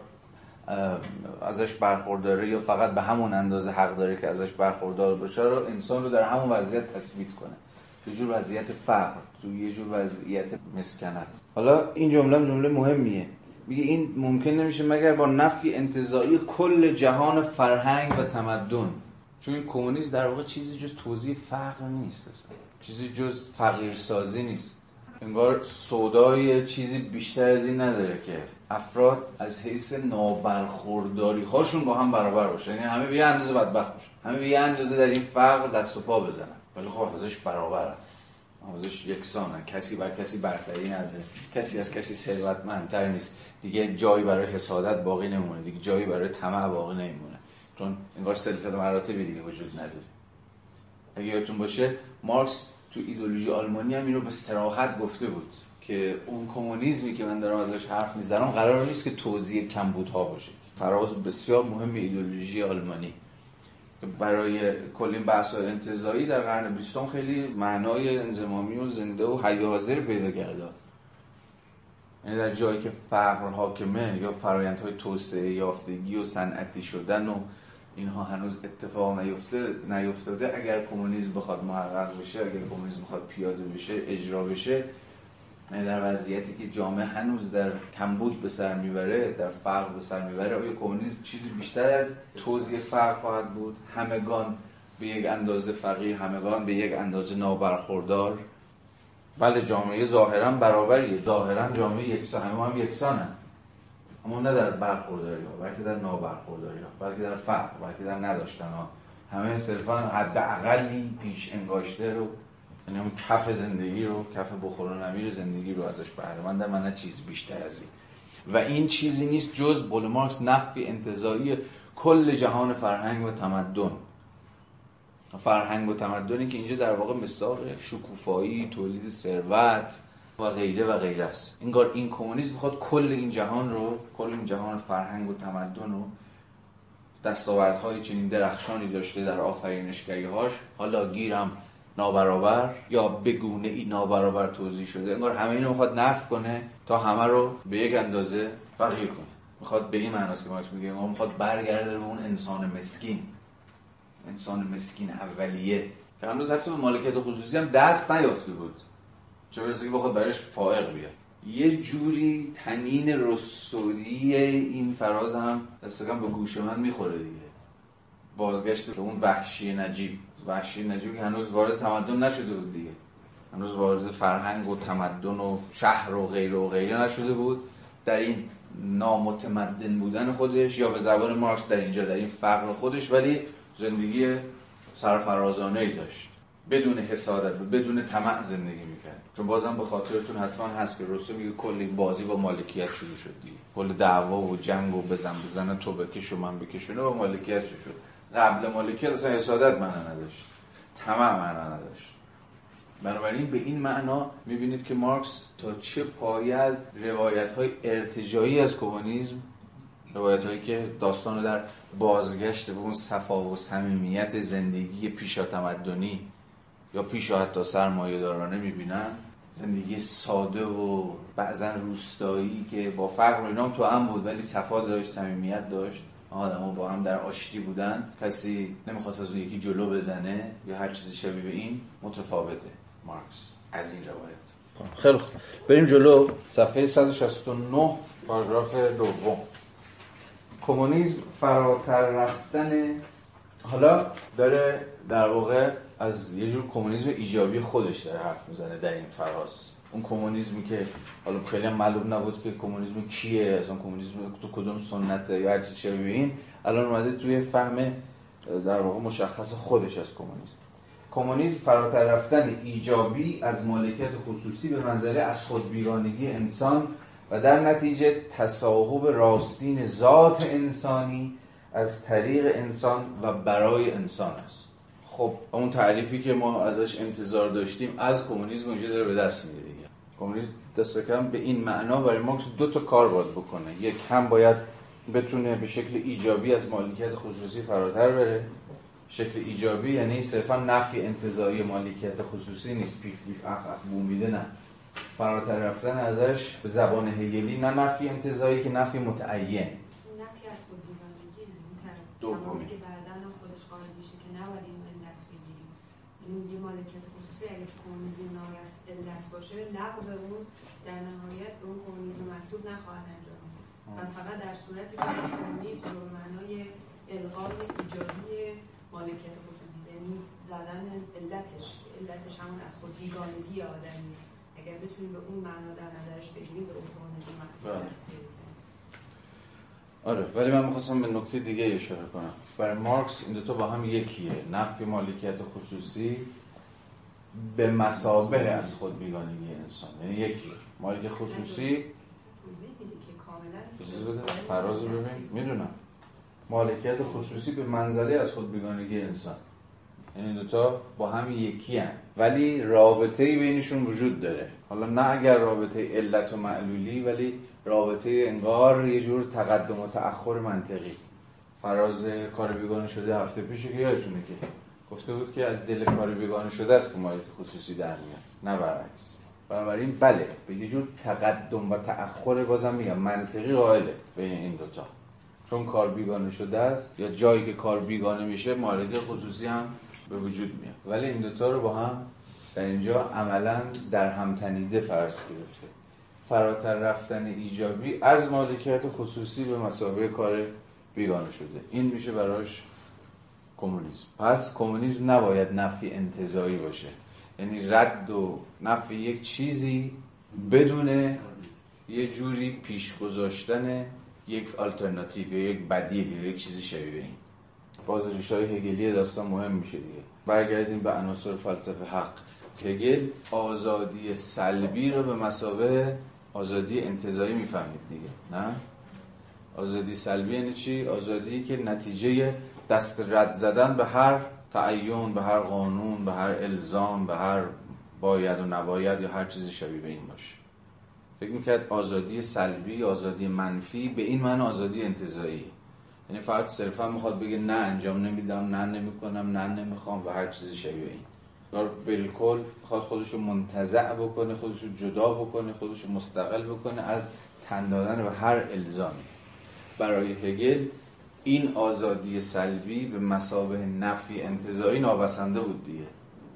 ازش برخورداره یا فقط به همون اندازه حق داره که ازش برخوردار باشه رو انسان رو در همون وضعیت تثبیت کنه. یه جور وضعیت فقر. تو یه جور وضعیت مسکنت. حالا این جمله جمله مهمیه. میگه این ممکن نمیشه مگر با نفی انتظایی کل جهان فرهنگ و تمدن. چون این کمونیسم در واقع چیزی جز توضیح فقر نیست اصلا. چیزی جز فقیرسازی نیست. انگار سودای چیزی بیشتر از این نداره که افراد از حیث نابرخورداری هاشون با هم برابر باشن یعنی همه به یه اندازه بدبخت باشن همه به یه اندازه در این فقر دست و پا بزنن. ولی خب ازش برابرن. ازش یکسانن کسی بر کسی برتری نداره کسی از کسی ثروتمندتر نیست. دیگه جایی برای حسادت باقی نمونه. دیگه جایی برای طمع باقی نمیمونه چون انگار سلسله مراتبی دیگه وجود نداره. اگه یادتون باشه مارکس تو ایدولوژی آلمانی هم اینو به سراحت گفته بود که اون کمونیسمی که من دارم ازش حرف می‌زنم قرار نیست که توضیح کمبودها باشه. فراز بسیار مهم ایدولوژی آلمانی. برای کل این بحث انتظایی در قرن بیستم خیلی معنای انزمامی و زنده و حی حاضر پیدا کرده. یعنی در جایی که فقر حاکمه یا فرایندهای توسعه یافتگی و صنعتی شدن و اینها هنوز اتفاق نیفته نیفتاده اگر کمونیسم بخواد محقق بشه اگر کمونیسم بخواد پیاده بشه اجرا بشه در وضعیتی که جامعه هنوز در کمبود به سر می‌بره در فقر به سر می‌بره آیا کمونیسم چیزی بیشتر از توزیع فقر خواهد بود؟ همگان به یک اندازه فقیر همگان به یک اندازه نابرخوردار؟ بله جامعه ظاهرا برابریه. ظاهرا جامعه یکسان همه هم یکسانن اما نه در برخورداری ها بلکه در نابرخورداری ها بلکه در فقر بلکه در نداشتن ها. همه صرفا حداقلی پیش انگاشته رو یعنی هم کف زندگی رو کف بخور و نمیر زندگی رو ازش بهره من چیز بیشتر از این. و این چیزی نیست جز بول مارکس نفی انتظایی کل جهان فرهنگ و تمدن. فرهنگ و تمدنی که اینجا در واقع مصداق شکوفایی تولید ثروت و غیره و غیره است. انگار این کمونیسم می‌خواد کل این جهان رو کل این جهان فرهنگ و تمدن رو دستاوردهای چنین درخشانی داشته در آفرینشگری هاش حالا گیرم نابرابر یا بگونه ای نابرابر توضیح شده؟ انگار همه اینو می‌خواد نف کنه تا همه رو به یک اندازه فقیر کنه. می‌خواد به این معناست که مارکس میگه انگار می‌خواد برگرده به اون انسان مسکین. انسان مسکین اولیه. که هنوز حتی به مالکیت خصوصی هم دست نیافته بود. چه برسه که بخواد برش فائق بیاد. یه جوری تنین رسوری این فراز هم دستگم به گوش من می‌خوره دیگه. بازگشت به اون وحشی نجیب. وحشی نجیب که هنوز وارد تمدن نشده بود دیگه. هنوز وارد فرهنگ و تمدن و شهر و غیره و غیره نشده بود. در این نامتمدن بودن خودش یا به زبان مارکس در اینجا در این فقر خودش ولی زندگی سرفرازانه ای داشت. بدون حسادت و بدون طمع زندگی می‌کرد. چون بازم به خاطرتون حتما هست که روسو میگه کل بازی با مالکیت شروع شد دیگه. کل دعوا و جنگ و بزن بزن تو بکش و من بکشونه با مالکیت شد. قبل مالکیت اصلا حسادت معنا نداشت. طمع معنا نداشت. بنابراین به این معنا می‌بینید که مارکس تا چه پایه از روایت های ارتجایی از کمونیسم روایت هایی که داستان در بازگشت به اون صفا و صمیمیت زندگی پیشا تمدنی یا پیشا حتی سرمایه دارانه می‌بینن زندگی ساده و بعضا روستایی که با فقر و اینا تو هم بود ولی صفا داشت صمیمیت داشت. آدم با هم در آشتی بودن کسی نمی‌خواست از اون یکی جلو بزنه یا هر چیزی شبیه به این متفاوته. مارکس از این روایت. خیلی خوب. بریم جلو. صفحه 169 پاراگراف دوم. کمونیسم فراتر رفتن حالا داره در واقع از یه جور کمونیسم ایجابی خودش داره حرف می‌زنه در این فراز. اون کمونیسمی که حالا خیلی هم معلوم نبود که کمونیسم کیه اصلا کمونیسم تو کدوم سنته یا هر چیز شبیه این الان اومده توی فهم در واقع مشخص خودش از کمونیسم. کمونیسم فراتر رفتن ایجابی از مالکیت خصوصی به منزله از خودبیگانگی انسان و در نتیجه تصاحب راستین ذات انسانی از طریق انسان و برای انسان است. خب اون تعریفی که ما ازش انتظار داشتیم از کمونیسم اونجا داره به دست میده کمونیسم دست کم به این معنا برای مارکس دو تا کار باید بکنه. یک هم باید بتونه به شکل ایجابی از مالکیت خصوصی فراتر بره. شکل ایجابی یعنی صرفا نفی انتظایی مالکیت خصوصی نیست. پیف پیف اخ اخ بومیده نه. فراتر رفتن ازش به زبان هگلی نه نفی انتظایی که نفی متعین. خودبیگانگی دومی. که بعدا هم خودش قائل میشه که نباید این علت بگیریم. این یه مالکیت خصوصی اگه تو کمونیسم نارس علت باشه لغو اون در نهایت به اون کمونیسم مکتوب نخواهد انجام و فقط در صورتی که کمونیسم رو به معنای الغای ایجابی مالکیت خصوصی یعنی زدن علتش علتش همون از خود بیگانگی آدمی. اگر بتونیم به اون معنا در نظرش بگیریم به اون کمونیسم مکتوب بله. آره ولی من می‌خواستم به نکته دیگه اشاره کنم. برای مارکس این دوتا با هم یکیه. نفی مالکیت خصوصی به مسابه از خود بیگانگی انسان. یعنی یکیه مالک خصوصی فراز رو ببین. می‌دونم. مالکیت خصوصی به منزله از خود بیگانگی انسان. یعنی این دوتا با هم یکی هن. ولی رابطه بینشون وجود داره. حالا نه اگر رابطه علت و معلولی ولی رابطه انگار یه جور تقدم و تأخر منطقی. فراز کار بیگانه شده هفته پیش که یادتونه که گفته بود که از دل کار بیگانه شده است که مالک خصوصی در میاد نه برعکس. بنابراین بله به یه جور تقدم و تأخر بازم میگم منطقی قائله بین این دوتا چون کار بیگانه شده است یا جایی که کار بیگانه میشه مالک خصوصی هم به وجود میاد. ولی این دوتا رو با هم در اینجا عملا در هم تنیده فرض گرفته. فراتر رفتن ایجابی از مالکیت خصوصی به مسابقه کار بیگانه شده. این میشه براش کمونیسم. پس کمونیسم نباید نفی انتظایی باشه. یعنی رد و نفی یک چیزی بدون یه جوری پیش گذاشتن یک آلترناتیو یا یک بدیل یا یک چیزی شبیه این. باز های هگلی داستان مهم میشه دیگه. برگردیم به عناصر فلسفه حق. هگل آزادی سلبی رو به مسابه آزادی انتظایی می‌فهمید دیگه نه؟ آزادی سلبی یعنی چی؟ آزادی که نتیجه دست رد زدن به هر تعین به هر قانون به هر الزام به هر باید و نباید یا هر چیزی شبیه به این باشه. فکر می‌کرد آزادی سلبی آزادی منفی به این من آزادی انتظایی یعنی فرد صرفا می‌خواد بگه نه انجام نمیدم نه نمی‌کنم نه نمی‌خوام و هر چیزی شبیه این. دار بالکل می‌خواد خودشو منتزع بکنه خودشو جدا بکنه خودشو مستقل بکنه از تن دادن به هر الزامی. برای هگل این آزادی سلبی به مسابه نفی انتظایی نابسنده بود دیگه.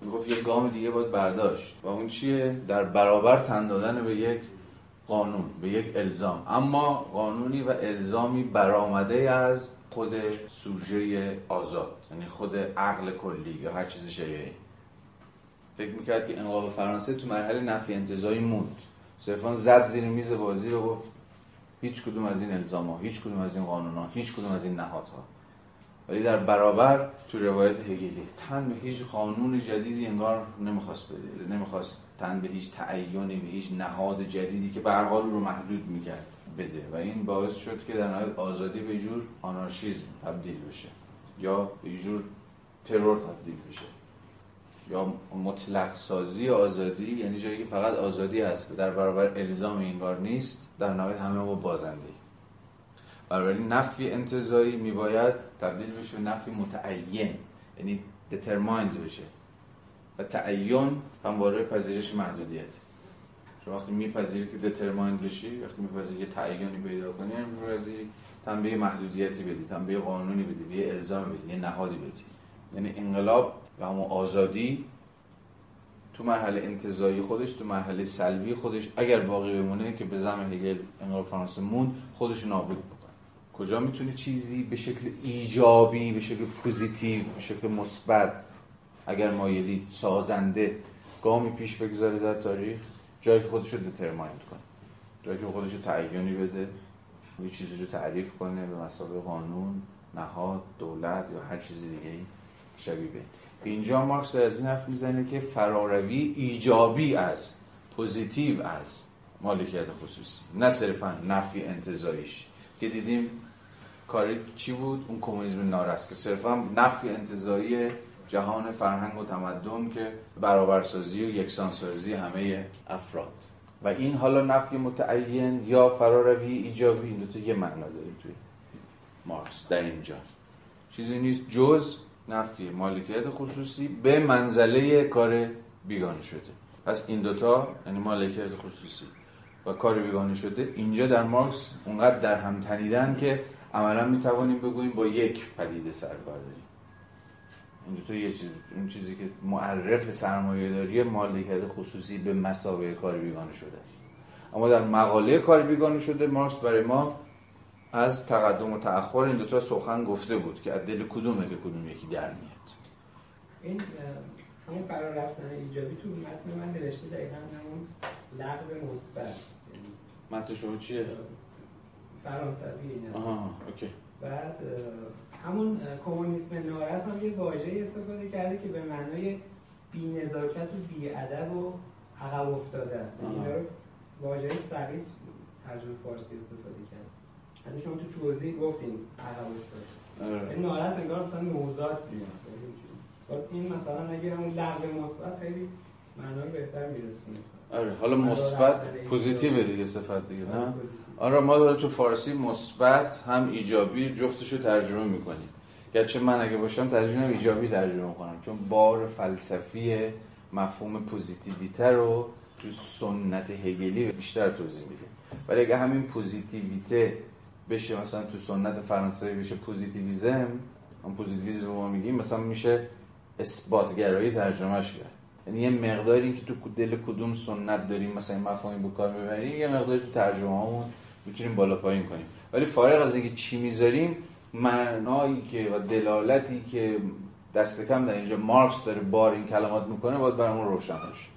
می‌گفت یه گام دیگه باید برداشت. و اون چیه؟ در برابر تن دادن به یک قانون به یک الزام. اما قانونی و الزامی برآمده از خود سوژه آزاد. یعنی خود عقل کلی یا هر چیز شیعی فکر می‌کرد که انقلاب فرانسه تو مرحله نفی انتظایی موند. صرفا زد زیر میز بازی رو گفت هیچ کدوم از این الزام ها هیچ کدوم از این قانون ها هیچ کدوم از این نهادها. ولی در برابر تو روایت هگلی تن به هیچ قانون جدیدی انگار نمی‌خواست بده نمی‌خواست تن به هیچ تعیینی به هیچ نهاد جدیدی که به حال رو محدود می‌کرد بده. و این باعث شد که در نهایت آزادی به جور آنارشیزم تبدیل بشه یا به جور ترور تبدیل بشه. یا مطلق سازی آزادی یعنی جایی که فقط آزادی هست. در برابر الزام اینگار نیست. در نهایت همه با بازنده بنابراین نفی انتظایی میباید تبدیل بشه به نفی متعین یعنی determined بشه. و تعین همواره پذیرش محدودیت. شما وقتی میپذیری که determined بشی وقتی میپذیری یه تعیینی پیدا کنی یعنی میپذیری تنبیه محدودیتی بدی تنبیه قانونی بدی یه الزام بدی یه نهادی بدی. یعنی انقلاب و همون آزادی تو مرحله انتزاعی خودش تو مرحله سلبی خودش اگر باقی بمونه که به زعم هگل انقلاب فرانسه مون خودش نابود بکنه. کجا می‌تونه چیزی به شکل ایجابی به شکل positive به شکل مثبت اگر مایلید سازنده گامی پیش بگذاره در تاریخ جایی که خودش رو determine کنه. جایی که خودش رو تعیینی بده یه چیزی رو تعریف کنه به مثابه قانون نهاد دولت یا هر چیز دیگه شبیه به اینجا مارکس از این حرف می‌زنه که فراروی ایجابی از positive از مالکیت خصوصی. نه صرفا نفی انتزاعیش که دیدیم کاری چی بود؟ اون کمونیسم نارس که صرفا نفی انتزاعی جهان فرهنگ و تمدن که برابرسازی و یکسانسازی همه افراد. و این حالا نفی متعین یا فراروی ایجابی؟ این دوتا یه معنا داره توی مارکس در اینجا. چیزی نیست. جز نفی مالکیت خصوصی به منزله کار بیگانه شده. پس این دوتا یعنی مالکیت خصوصی و کار بیگانه شده اینجا در مارکس اونقدر در هم تنیدن که عملا می‌توانیم بگوییم با یک پدیده سرکار داریم این دوتا یه چیز اون چیزی که معرف سرمایه داری مالکیت خصوصی به مسابقه کار بیگانه شده است. اما در مقاله کار بیگانه شده مارکس برای ما از تقدم و تأخر این دوتا سخن گفته بود که از دل کدومه که کدوم یکی در میاد. این همون فرار رفتن ایجابی تو متن من نوشته دقیقا همون لغو مثبت. متن شما چیه؟ فرانسوی اینا. آها اوکی. بعد همون کمونیسم نارس هم یه واژه استفاده کرده که به معنای بی‌نزاکت و بی‌ادب و عقب افتاده است. آها. اینا رو واژه صغیر ترجمه فارسی استفاده کرد حتی شما تو توضیح گفتین عقب افتاده آره. این نارس انگار مثلا نوزاد میاد. باز این مثلا اگه همون لغو مثبت خیلی معنای بهتر میرسونه. آره حالا مثبت positive دیگه صفت دیگه نه؟ آره ما داره تو فارسی مثبت هم ایجابی جفتش رو ترجمه می‌کنیم. گرچه من اگه باشم ترجمه ایجابی ترجمه کنم چون بار فلسفی مفهوم Positivität رو تو سنت هگلی بیشتر توضیح میده ولی اگه همین Positivität بشه مثلا تو سنت فرانسوی بشه positivism هم positivism ما میگیم مثلا میشه اثباتگرایی ترجمهش کرد. یعنی یه مقداری که تو دل کدوم سنت داریم مثلا مفاهیم به کار ببریم یه مقداری تو ترجمه هامون می‌تونیم بالا پایین کنیم. ولی فارغ از اینکه چی می‌ذاریم معنایی که و دلالتی که دست کم در اینجا مارکس داره بار این کلمات می‌کنه باید برامون روشن باشه.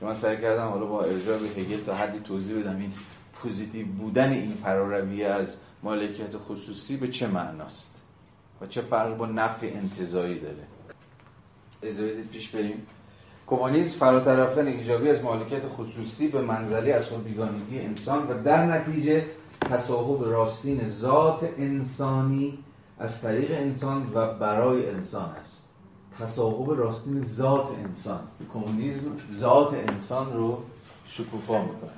من سعی کردم حالا با ارجاع به هگل تا حدی توضیح بدم این positive بودن این فراروی از مالکیت خصوصی به چه معناست؟ و چه فرق با نفی انتزاعی داره؟ اجازه پیش بریم. کمونیسم فراتر رفتن ایجابی از مالکیت خصوصی به منزله از بیگانگی انسان و در نتیجه تصاحب راستین ذات انسانی از طریق انسان و برای انسان است. تصاحب راستین ذات انسان. کمونیسم ذات انسان رو شکوفا می‌کنه.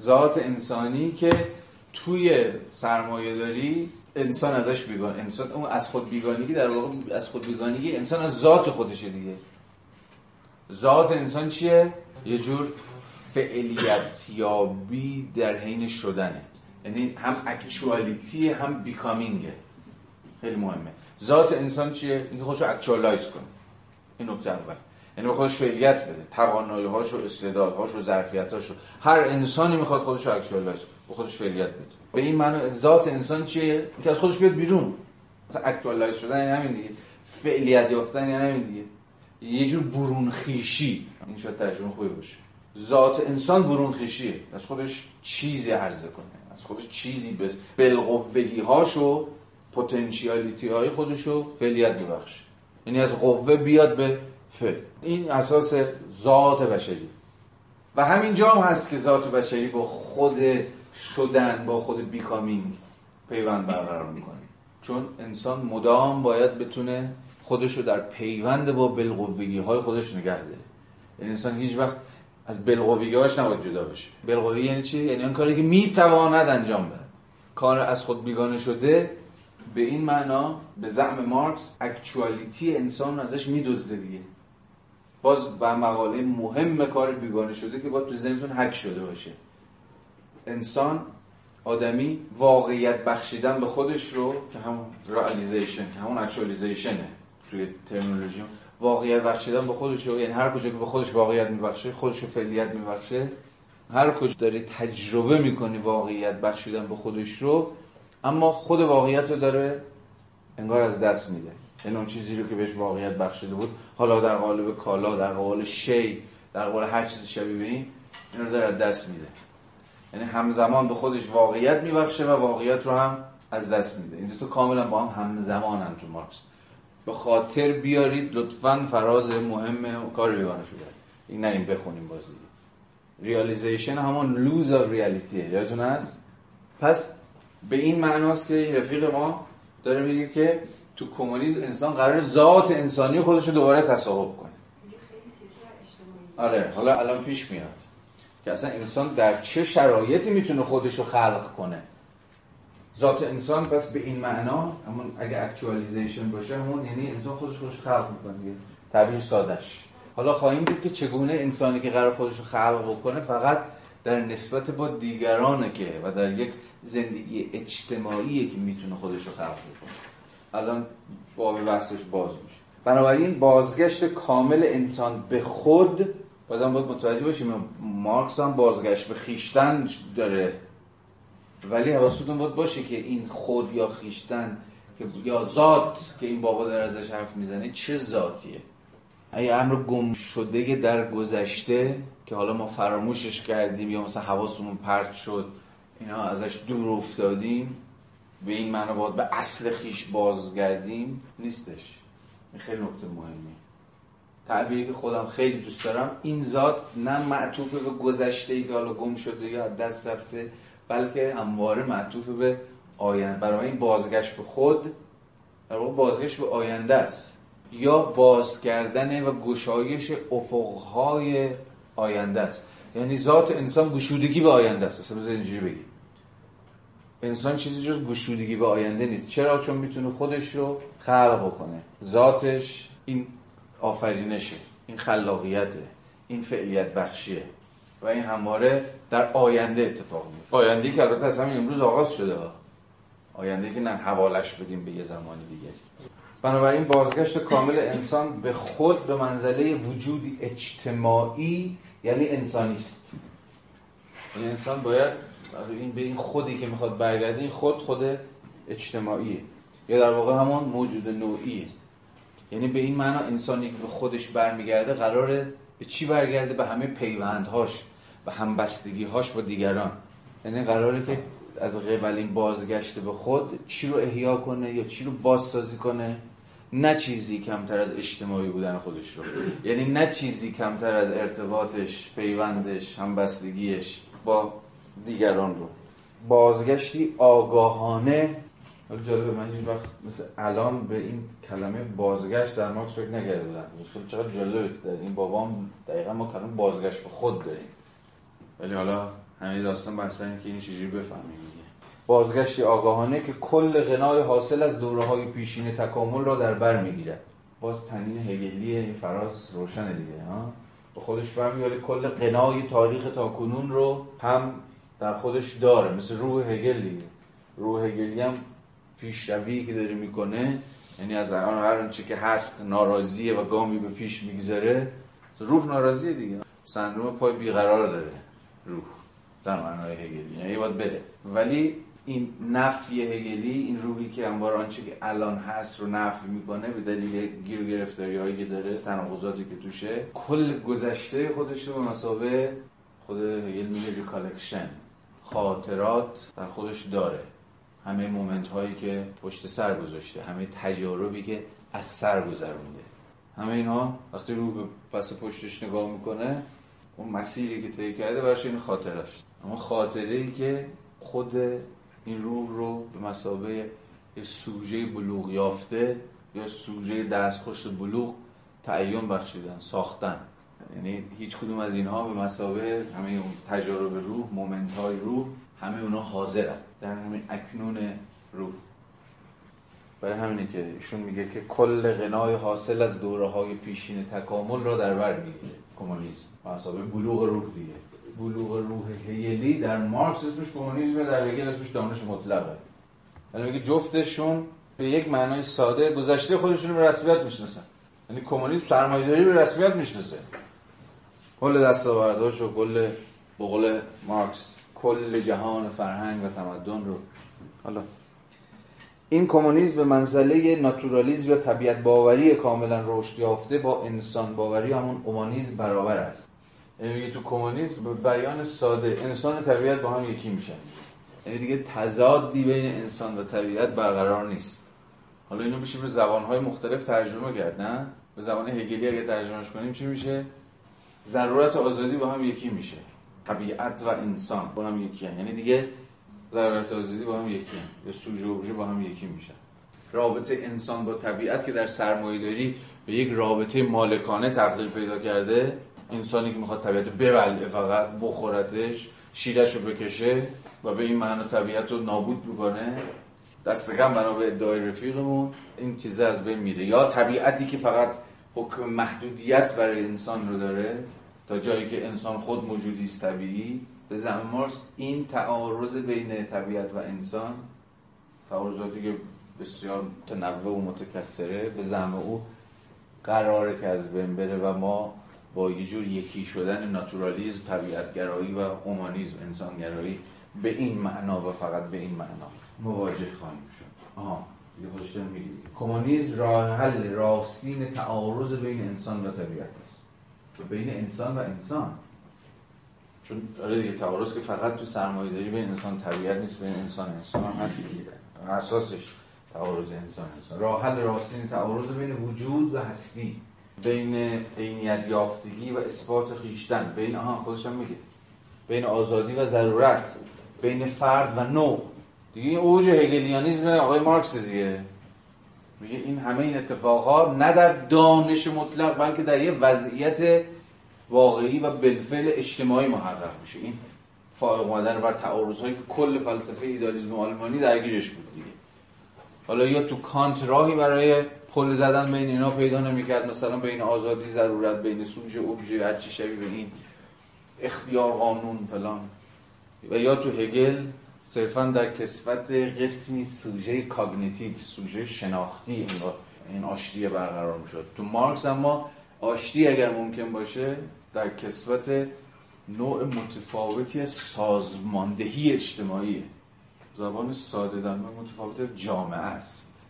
ذات انسانی که توی سرمایه داری انسان ازش بیگان انسان اون از خود بیگانگی در واقع از خود بیگانگی انسان از ذات خودشه دیگه. ذات انسان چیه؟ یه جور فعلیت یابی در حین شدنه. یعنی هم actuality هم becoming ه خیلی مهمه. ذات انسان چیه؟ اینکه خودشو actualize کنه. این نکته اول. یعنی به خودش فعلیت بده. توانایی هاش و استعدادهاش و ظرفیتاش هر انسانی می‌خواد خودش رو actualize به خودش فعلیت بده. به این معنی ذات انسان چیه؟ که از خودش بیاد بیرون. مثلا actualize شدن یعنی همین دیگه. فعلیت یافتن یعنی همین دیگه. یه جور برون خیشی این شاید ترجمه خوبی باشه. ذات انسان برون خیشیه از خودش چیزی عرضه کنه. از خودش چیزی بس بالقوگی هاشو پتانسیالیتی های خودشو فعلیت ببخشه. یعنی از قوه بیاد به فعل. این اساس ذات بشری. و همین جا هم هست که ذات بشری با خود شدن با خود بیکامینگ پیوند برقرار می‌کنه. چون انسان مدام باید بتونه خودش رو در پیوند با بالقوگی های خودش نگه داره. یعنی انسان هیچ وقت از بالقوگی هاش نباید جدا بشه بالقوگی یعنی چی؟ یعنی اون کاری که می‌تواند انجام بده کار از خود بیگانه شده به این معنا به زعم مارکس اکچوالیتی انسان رو ازش میدزده دیگه. باز به مقاله مهم کار بیگانه شده که باید تو ذهنتون حک شده باشه. انسان آدمی واقعیت بخشیدن به خودش رو که همون رئالیزیشن که همون اکچوالیزیشنه توی ترمینولوژی واقعیت بخشیدن به خودش رو یعنی هر کجا که به خودش واقعیت میبخشه خودش رو فعلیت میبخشه هر کجا داری تجربه می‌کنی واقعیت بخشیدن به خودش رو اما خود واقعیت رو داره انگار از دست میده. اون چیزی رو که بهش واقعیت بخشیده بود. حالا در قالب کالا در قالب شی در قالب هر چیز شبیه به این این رو داره دست میده. یعنی همزمان به خودش واقعیت میبخشه و واقعیت رو هم از دست میده. این تو کاملا با هم همزمان هم تو مارکس. به خاطر بیارید لطفا فراز مهم کار بیگانه شده. این نریم بخونیم بازی. realization همون loss of reality ه یادتون هست؟ پس به این معناست که رفیق ما داره میگه که تو کمونیسم انسان قرار ذات انسانی خودش رو دوباره تصاحب کنه. آره حالا الان پیش میاد که اصلا انسان در چه شرایطی می‌تونه خودش رو خلق کنه؟ ذات انسان پس به این معنا همون اگه اکچوالیزیشن باشه همون یعنی انسان خودش خودش خلق می‌کنه تعبیر سادش حالا خواهیم دید که چگونه انسانی که قرار خودش رو خلق بکنه فقط در نسبت با دیگرانه که و در یک زندگی اجتماعی که می‌تونه خودش رو خلق بکنه. الان باب بحثش باز میشه. بنابراین بازگشت کامل انسان به خود بازم باید متوجه باشیم مارکس هم بازگشت به خیشتن داره. ولی حواستون باید باشه که این خود یا خیشتن که یا ذات که این بابا داره ازش حرف می‌زنه چه ذاتیه؟ ای امر گم شده در گذشته که حالا ما فراموشش کردیم یا مثلا حواسمون پرت شد اینا ازش دور افتادیم به این معنی باید به اصل خیش بازگردیم نیستش. این خیلی نکته مهمی تعبیری که خودم خیلی دوست دارم این ذات نه معطوف به گذشته ای که حالا گم شده یا دست رفته بلکه همواره معطوف به آینده. برای این بازگشت به خود در واقع بازگشت به آینده است. یا باز کردن و گشایش افقهای آینده است. یعنی ذات انسان گشودگی به آینده است. اصلا اینجوری بگیم. انسان چیزی جز گشودگی به آینده نیست. چرا؟ چون می‌تونه خودش رو خلق بکنه. ذاتش این آفرینشه این خلاقیته این فعلیت بخشیه. و این همواره در آینده اتفاق میفته آینده که البته از همین امروز آغاز شده ها. آینده که نه حوالش بدیم به یه زمانی دیگه. بنابراین بازگشت کامل انسان به خود به منزله وجودی اجتماعی یعنی انسانی است این انسان باید این به این خودی که می‌خواد برگرده این خود خود اجتماعیه. یا در واقع همون موجود نوعیه. یعنی به این معنا انسانی که به خودش برمیگرده قراره به چی برگرده؟ به همه پیوندهاش و همبستگیهاش با دیگران. یعنی قراره که از قبل این بازگشت به خود چی رو احیا کنه یا چی رو بازسازی کنه؟ نه چیزی کمتر از اجتماعی بودن خودش رو. یعنی نه چیزی کمتر از ارتباطش پیوندش همبستگیش با دیگران رو. بازگشتی آگاهانه. حالا جالبه من هیچ وقت مثل الان به این کلمه بازگشت در مارکس فکر نکرده بودم خیلی چقدر جالبه در این بابام دقیقا ما کلمه بازگشت به خود داریم. ولی حالا همه داستان بر که این چجوری بفهمیم بازگشتی آگاهانه که کل غنای حاصل از دوره های پیشین تکامل را در بر می‌گیرد. باز تنین هگلی این فراز روشنه دیگه ها؟ به خودش برمیگرده کل غنای تاریخ تا کنون رو هم در خودش داره مثل روح هگل دیگه. روح هگلی هم پیشروی که داره می‌کنه یعنی از الان هر آنچه که هست ناراضیه و گامی به پیش می‌گذاره روح ناراضیه دیگه. سندروم پای بیقرار داره روح در معنای هگلی. یعنی باید بره. ولی این نفی هگلی این روحی که انبار آنچه که الان هست رو نفی می‌کنه به دلیل گیر گرفتاری هایی که داره تناقضاتی که توشه کل گذشته خودش رو به مسابه خود هگل میگه recollection خاطرات در خودش داره. همه moment هایی که پشت سر گذاشته همه تجاربی که از سر گذرونده. همه اینها وقتی رو به پس پشتش نگاه می‌کنه اون مسیری که طی کرده براش این خاطرش اما خاطره ای که خود این روح رو به مثابه یه سوژه بلوغ یافته یا سوژه دستخوش بلوغ تعیین بخشیدن ساختن. یعنی هیچ کدوم از اینها به مسابه همه اون تجارب روح مومنت های روح همه اونها حاضرن. در همین اکنون روح. برای همینه که ایشون میگه که کل غنای حاصل از دوره های پیشین تکامل را در بر می‌گیره. کمونیسم. مسابه بلوغ روح دیگه. بلوغ روح هیلی در مارکس اسمش کمونیسم در هگل اسمش دانش مطلقه. یعنی میگه جفتشون به یک معنای ساده گذشته خودشون رو به رسمیت می‌شناسن. یعنی کمونیسم سرمایه‌داری به رسمیت می‌شناسه. کل دستاوردهاش و کل بقول مارکس. کل جهان فرهنگ و تمدن رو. حالا. این کمونیسم به منزله ناتورالیسم و طبیعت باوری کاملا رشد یافته با انسان باوری همون اومانیسم برابر است. یعنی تو کمونیسم به بیان ساده انسان طبیعت با هم یکی میشن. یعنی دیگه تضادی بین انسان و طبیعت برقرار نیست. حالا اینو میشه به زبانهای مختلف ترجمه کرد نه؟ به زبان هگلی اگه ترجمهش کنیم چی میشه؟ ضرورت آزادی با هم یکی میشه طبیعت و انسان با هم یکی هن. یعنی دیگه ضرورت آزادی با هم یکی هن. یا سوژه و با هم یکی میشن رابطه انسان با طبیعت که در سرمایه‌داری به یک رابطه مالکانه تبدیل پیدا کرده انسانی که می‌خواد طبیعت ببلعه فقط بخورتش شیرش رو بکشه و به این معنا طبیعت رو نابود بکنه دست کم بنا به ادعای رفیقمون این چیزه از بین میره یا طبیعتی که فقط حکم محدودیت برای انسان رو داره تا جایی که انسان خود موجودی است طبیعی. به زمان مارس این تعارض بین طبیعت و انسان تعارضاتی که بسیار تنوع و متکثره به زعم او قراره که از بین بره و ما با یه جور یکی شدن ناتورالیزم طبیعتگرایی و اومانیزم انسانگرایی به این معنا و فقط به این معنا مواجه خواهیم شد. آها. دیگه خودش میگه کمونیسم راه حل راستین تعارض بین انسان و طبیعت است. بین انسان و انسان. چون آره دیگه تعارض که فقط تو سرمایه‌داری بین انسان طبیعت نیست بین انسان انسان هم هست اساسش تعارض انسان انسان. راه حل راستین تعارض بین وجود و هستی. بین عینیت یافتگی و اثبات خیشتن. بین آها خودش هم میگه. بین آزادی و ضرورت. بین فرد و نوع. دیگه این اوج هگلیانیزم آقای مارکس دیگه. میگه این همه این اتفاقها نه در دانش مطلق بلکه در یه وضعیت واقعی و بالفعل اجتماعی محقق میشه. این فائق اومدن بر تعارض که کل فلسفه ایدالیسم آلمانی درگیرش بود دیگه. حالا یا تو کانت راهی برای پل زدن بین اینا پیدا نمی‌کرد مثلا بین آزادی ضرورت بین سوژه اوبژه هر چی شبیه به این اختیار قانون فلان. و یا تو هگل صرفا در کسبت قسمی سوژه کاگنیتیو سوژه شناختی این, آشتی برقرار می‌شد. تو مارکس اما آشتی اگر ممکن باشه در کسبت نوع متفاوتی از سازماندهی اجتماعی. زبان ساده در متفاوت جامعه است.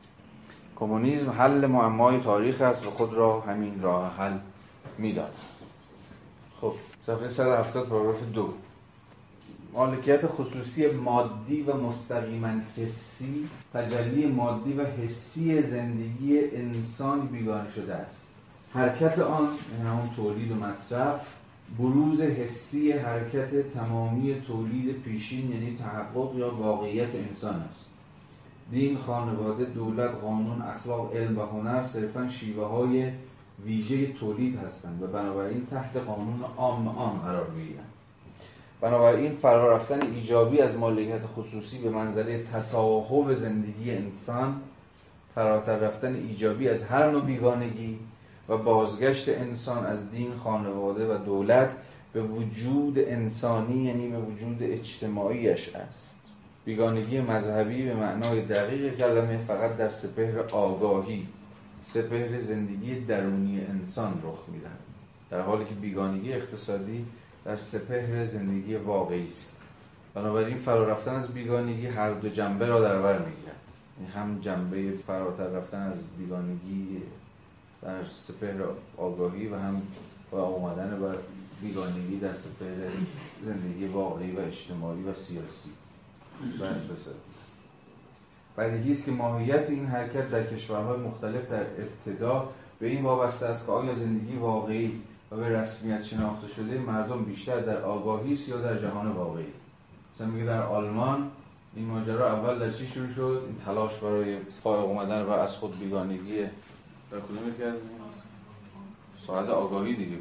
کمونیسم حل معمای تاریخ است و خود را همین راه حل می‌داند. خب صفحه 170 پاراگراف دو. مالکیت خصوصی مادی و مستقیما حسی تجلی مادی و حسی زندگی انسان بیگانه شده است. حرکت آن یعنی همون تولید و مصرف بروز حسی حرکت تمامی تولید پیشین یعنی تحقق یا واقعیت انسان است. دین، خانواده، دولت، قانون، اخلاق، علم و هنر صرفا شیوه های ویژه تولید هستند و بنابراین تحت قانون عام آن قرار می‌گیرند. بنابراین فرا رفتن ایجابی از مالکیت خصوصی به منزله تصاحب زندگی انسان فراتر رفتن ایجابی از هر نوع بیگانگی و بازگشت انسان از دین خانواده و دولت به وجود انسانی یعنی به وجود اجتماعیش است. بیگانگی مذهبی به معنای دقیق کلمه فقط در سپهر آگاهی سپهر زندگی درونی انسان رخ میدن در حالی که بیگانگی اقتصادی در سپهر زندگی واقعی است. بنابراین فرا رفتن از بیگانگی هر دو جنبه را در بر می‌گیرد. هم جنبه فراتر رفتن از بیگانگی در سپهر آگاهی و هم و آمدن بر بیگانگی در سپهر زندگی واقعی و اجتماعی و سیاسی. بدیهی است که ماهیت این حرکت در کشورهای مختلف در ابتدا به این وابسته است که آیا زندگی واقعی و به رسمیت شناخته شده مردم بیشتر در آگاهی است یا در جهان واقعی. مثلا میگه در آلمان این ماجرا اول در چی شروع شد؟ این تلاش برای فائق اومدن و از خود بیگانگی در کدوم یکی از ساعت آگاهی دیگه.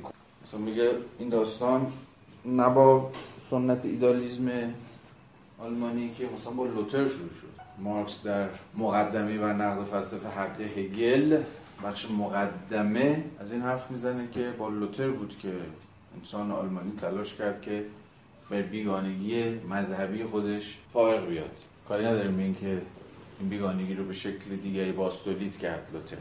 مثلا میگه این داستان نه با سنت ایدالیزم آلمانی که مثلا با لوتر شروع شد. مارکس در مقدمه و نقد فلسفه حق هگل بخش مقدمه از این حرف می‌زنه که با لوتر بود که انسان آلمانی تلاش کرد که بر بیگانگی مذهبی خودش فائق بیاد. کاری نداریم این که این بیگانگی رو به شکل دیگری باستولید کرد لوتر.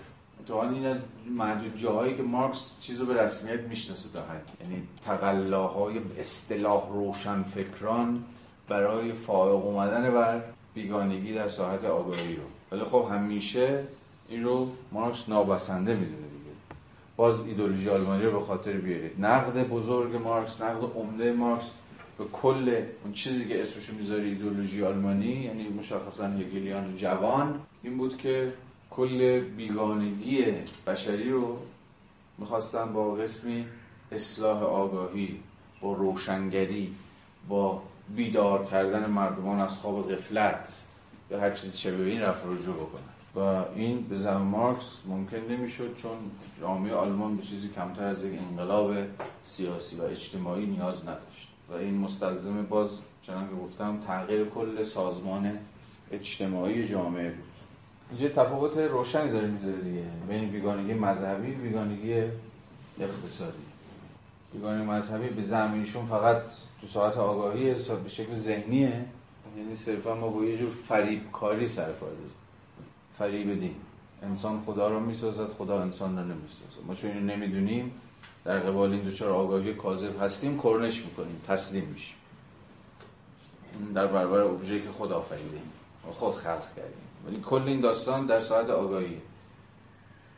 تو این از محدود جاهایی که مارکس چیزو به رسمیت می‌شناسه تا حد. یعنی تقلاهای اصطلاح روشن فکران برای فائق اومدن بر بیگانگی در ساحت آگاهی رو. ولی خب همیشه این رو مارکس نابسنده می‌دونه دیگه. باز ایدولوژی آلمانی رو به خاطر بیارید. نقد بزرگ مارکس نقد عمده مارکس به کل اون چیزی که اسمشو می‌ذاری ایدولوژی آلمانی یعنی مشخصا هگلیان جوان این بود که کل بیگانگی بشری رو می‌خواستن با قسمی اصلاح آگاهی با روشنگری با بیدار کردن مردمان از خواب غفلت یا هر چیزی شبیه این رفت رجوع بکنن. و این به زمان مارکس ممکن نمی‌شد چون جامعه آلمان به چیزی کمتر از یک انقلاب سیاسی و اجتماعی نیاز نداشت. و این مستلزم باز چنان که گفتم تغییر کل سازمان اجتماعی جامعه بود. اینجا تفاوت روشنی داره می‌ذاره دیگه. بین بیگانگی مذهبی و بیگانگی اقتصادی. بیگانگی مذهبی به زمینشون فقط تو ساعت آگاهی به شکل ذهنیه. یعنی صرفا ما با یه جور فریب کاری سرکار فریب دین. انسان خدا رو می‌سازد خدا انسان رو نمی‌سازد. ما چون اینو نمی‌دونیم در قبال این دوچار آگاهی کاذب هستیم کرنش می‌کنیم تسلیم میشیم. در برابر ابژه‌ای که خود آفریدیم و خود خلق کردیم. ولی کل این داستان در ساعت آگاهی.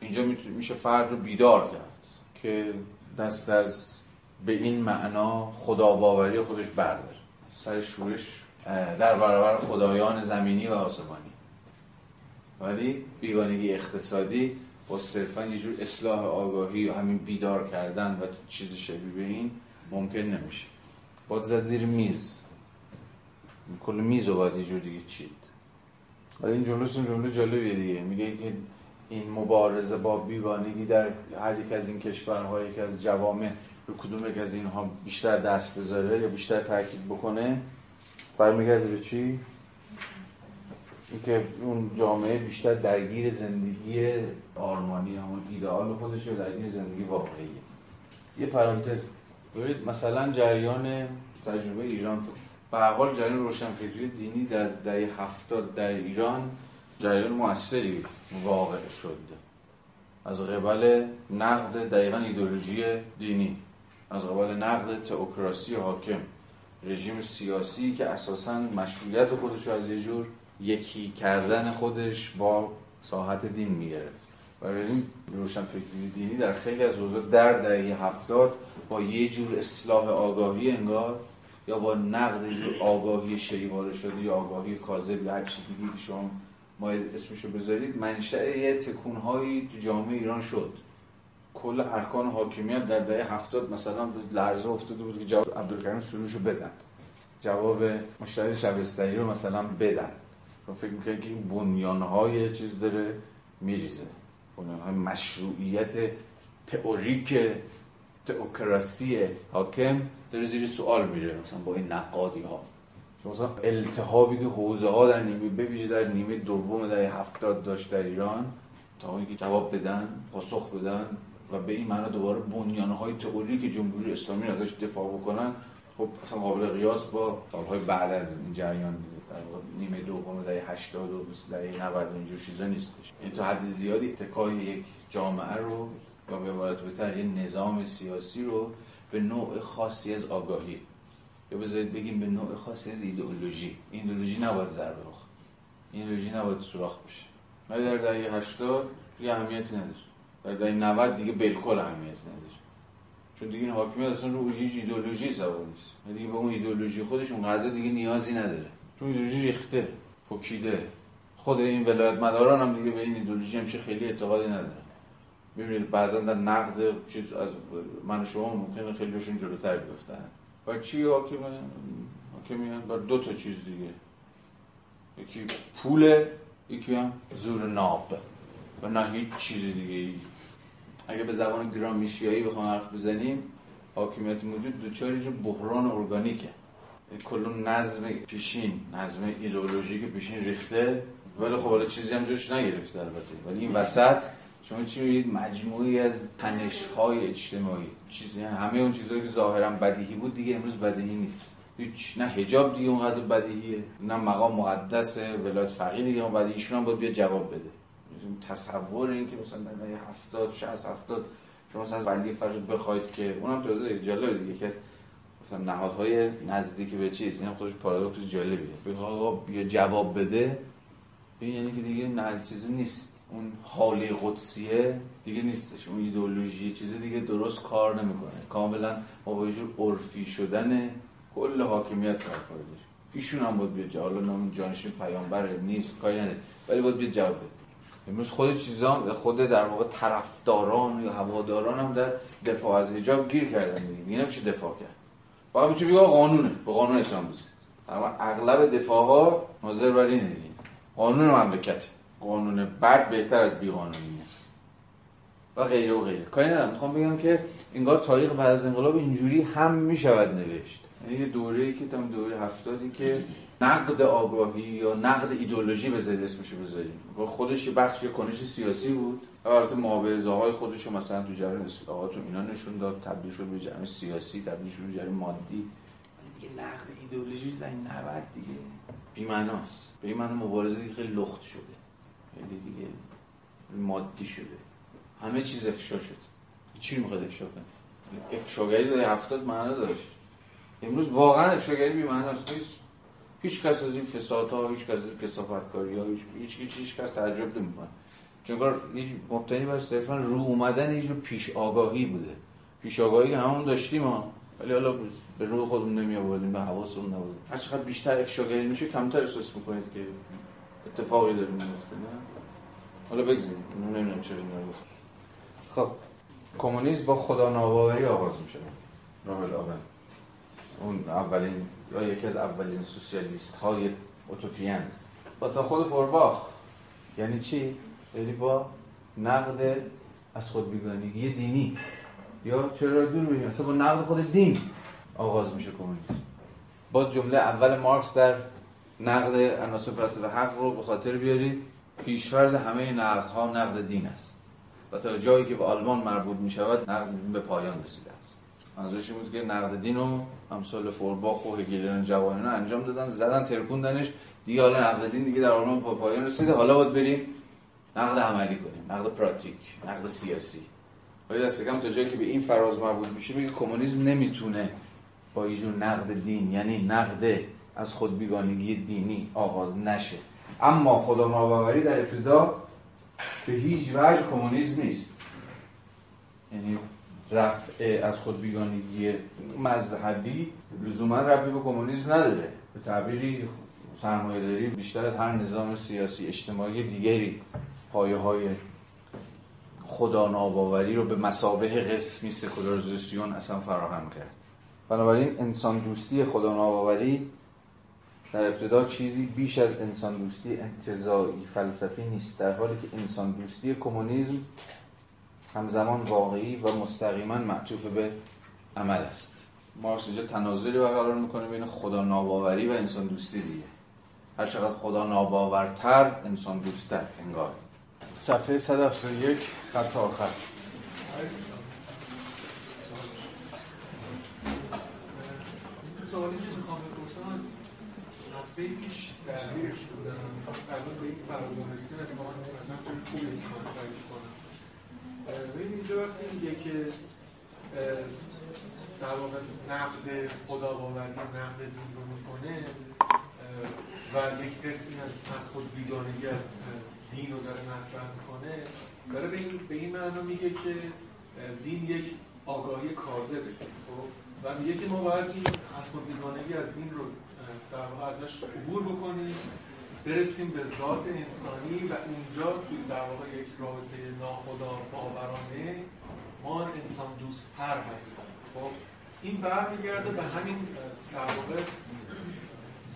اینجا میشه فرد رو بیدار کرد که دست از به این معنا خدا باوری خودش برداره. سر شورش در برابر خدایان زمینی و آسمانی. ولی بیگانگی اقتصادی با صرفا یه جور اصلاح آگاهی یا همین بیدار کردن و چیز شبیه به این ممکن نمیشه. باید زد زیر میز. کل میز رو باید یه جور دیگه چید. ولی این جمله جمله جالبیه دیگه. میگه این مبارزه با بیگانگی در هر یک از این کشورها یک از جوامع رو کدوم یک از اینها بیشتر دست بذاره یا بیشتر تاکید بکنه؟ برمیگرده به چی؟ اینکه اون جامعه بیشتر درگیر زندگی آرمانی همون ایدئال خودشه و درگیر زندگی واقعیه یه پرانتز. ببینید مثلا جریان تجربه ایران به حال جریان روشنفکری دینی در دهه هفتاد در ایران جریان موثری واقع شد. از قبل نقد دقیقا ایدولوژی دینی از قبل نقد تئوکراسی حاکم رژیم سیاسی که اساسا مشروعیت خودش از یه جور یکی کردن خودش با ساحت دین می‌گرفت. و این روشن فکری دینی در خیلی از حوزه در دهه هفتاد با یه جور اصلاح آگاهی انگار یا با نقد جور آگاهی شیواره شده یا آگاهی کاذب یا هر چیز دیگه که شما ما اسمشو بذارید منشأ یه تکونهایی تو جامعه ایران شد. کل ارکان حاکمیت در دهه هفتاد مثلا لرزه افتاده بود که جواب عبدالکریم سروشو بدن. جواب مشتری شبستری رو مثلا بدن. چون فکر می‌کنه که این بنیانهای چیز داره میریزه. بنیانهای مشروعیت تئوریک تئوکراسی حاکم داره زیر سوال میره مثلا با این نقادی ها چون مثلا التهابی که حوزه ها در نیمه ببیشه در نیمه دوم در هفتاد داشت در ایران تا اینکه جواب بدن پاسخ بدن و به این معنا دوباره بنیانهای تئوریک جمهوری اسلامی ازش دفاع بکنن خب اصلا قابل قیاس با سالهای بعد از این جریان. نیمه دوم دهه 80 و دهه 90 اینجور چیزا نیستش. این تا حد زیادی اتکای یک جامعه رو یا به عبارت بهتر یه نظام سیاسی رو به نوع خاصی از آگاهی. یا بذارید بگیم به نوع خاصی از ایدئولوژی. ایدئولوژی نباید ضربه بخوره. ایدئولوژی نباید سوراخ بشه. ولی در دهه 80 دیگه اهمیتی نداره. در دهه 90 دیگه بالکل اهمیتی نداره. چون دیگه این حاکمیت اصلا رو ایدئولوژی سوار نیست. دیگه به اون ایدئولوژی خودش اونقدر دیگه نیازی نداره. چون ایدئولوژی ریخته پوکیده. خود این ولایت مداران هم دیگه به این ایدئولوژی همشه خیلی اعتقادی نداره. ببینید بعضا در نقد چیز از من و شما ممکنه خیلیشون جلوتر بیفتن. و چی حاکم حاکمیان بر دو تا چیز دیگه. یکی پول یکی هم زور ناب. و نه هیچ چیز دیگه ای. اگه به زبان گرامیشیایی بخوام حرف بزنیم حاکمیت موجود دوچار بحران ارگانیکه. کل نظم پیشین نظم ایدئولوژیک پیشین ریخته ولی خب حالا چیزی هم جوش نگرفته البته. ولی این وسط شما چی می‌بینید مجموعی از تنش های اجتماعی. چیزی یعنی همه اون چیزهایی که ظاهرا بدیهی بود دیگه امروز بدیهی نیست. هیچ نه حجاب دیگه اونقدر بدیهیه نه مقام مقدس ولایت فقیه دیگه اون بدیهیشون هم باید بیا جواب بده. تصور این که مثلا در 70 60 70 شما مثلا از ولی فقید بخواید که اونم تازه جالب دیگه. از مثلا نهادهای نزدیک به چیز این خودش پارادوکس جالبیه. آقا بیا جواب بده. این یعنی که دیگه نه چیزی نیست. اون حالی قدسیه دیگه نیستش. اون ایدئولوژی چیزی دیگه درست کار نمی‌کنه. کاملا ما با جور عرفی شدن کل حاکمیت سر کار ایشون هم باید بیاد حالا نام جانشین پیامبر نیست کاری نداره. ولی باید بیاد جواب بده. امروز خود چیزا خود در واقع طرفداران یا هواداران هم در دفاع از حجاب گیر کردن. دیگه نمیشه دفاع کرد. فقط می‌تونی بگی قانونه. به قانون بذارید اما اغلب دفاع ها ناظر بر اینه دیگه. قانون مملکت. قانون بعد بهتر از بیقانونیه. و غیره و غیره. کاری ندارم. می‌خوام بگم که انگار تاریخ بعد از انقلاب اینجوری هم می‌شود نوشت. یعنی یه دوره‌ای که تام دوره هفتادی که نقد آگاهی یا نقد ایدولوژی بذارید اسمشو بذاریم. خودش یه بخش یه کنش سیاسی بود. البته معاوضه های خودش رو مثلا تو جریان اصلاحات اینا نشون داد تبدیل شد به جریان سیاسی تبدیل شد به جریان مادی. دیگه نقد ایدولوژی در این 90 دیگه بی معناست به این معنی مبارزه خیلی لخت شده. خیلی دیگه مادی شده. همه چیز افشا شد چی می‌خواد افشا کنه؟ افشاگری در هفتاد معنا داشت. امروز واقعا افشاگری بی معناست نیست. هیچ کس از این فسادها هیچ کس از این کثافتکاری ها هیچ هیچ هیچ کس تعجب نمی‌کنه. چون مبتنی بر صرفا رو اومدن یه پیش آگاهی بوده. پیش آگاهی که همون داشتیم ها. ولی حالا به روح خودمون نمی آوردیم به حواسمون نبود هر چقدر بیشتر افشاگری میشه کمتر احساس می‌کنید که اتفاقی داره میفته نه؟ حالا بگذاریم. نمی‌دونم چرا اینا خب. کمونیسم با خدا ناباوری آغاز میشه. رابل آبن اون اولین یا یکی از اولین سوسیالیست های اوتوپیان واسه خود فورباخ. یعنی چی؟ یعنی با نقد از خود بیگانگی دینی. یا چرا دور بگیم؟ اصلا با نقد خود دین آغاز میشه کمونیسم. با جمله اول مارکس در نقد عناصر فلسفه حق رو به خاطر بیارید. پیشفرض همه نقد ها نقد دین است. و تا جایی که به آلمان مربوط می شود نقد دین به پایان رسیده است. منظورش بود که نقد دین رو امثال فورباخ و هگلیان جوانینا انجام دادن زدن ترکوندنش. دیگه حالا نقد دین دیگه در آلمان به پایان رسیده. حالا باید بریم نقد عملی کنیم نقد پراتیک نقد سیاسی. ولی دست کم تا جایی که به این فراز مربوط میشه میگه کمونیسم نمی‌تونه با یه جور نقد دین یعنی نقد از خود بیگانگی دینی آغاز نشه. اما خدا ناباوری در ابتدا به هیچ وجه کمونیسم نیست. یعنی رفع از خود بیگانگی مذهبی لزوما رفعی به کمونیسم نداره. به تعبیری سرمایه داری بیشتر از هر نظام سیاسی اجتماعی دیگری. پایه های خدا ناباوری رو به مسابه قسمی سکولاریزاسیون اصلا فراهم کرد. بنابراین انسان دوستی خدا ناباوری در ابتدا چیزی بیش از انسان دوستی انتظایی فلسفی نیست در حالی که انسان دوستی کمونیسم همزمان واقعی و مستقیما معطوف به عمل است. مارکس اینجا تناظری برقرار می‌کنه بین خدا ناباوری و انسان دوستی دیگه. هر چقدر خدا ناباورتر انسان دوستتر انگار. صفحه 171 خط آخر. سوالی که می‌خوام بپرسم از هفته پیش درگیرش بودم. قبل به این فرازانستی اتفاقا مثلا خیلی خوبه این مطرحش کنم. ببین اینجا وقتی میگه که در واقع نقد خدا باوری نقد دین رو می‌کنه و یک قسمی از, از خود ویگانگی از دین رو داره مطرح می‌کنه داره به این, به این معنا میگه که دین یک آگاهی کاذبه خب؟ و میگه که ما باید این از خود ویگانگی از دین رو در واقع ازش عبور بکنیم برسیم به ذات انسانی و اونجا توی در واقع یک رابطه ناخدا باورانه ما انسان دوست پر هستیم خب؟ این برمیگرده به همین در واقع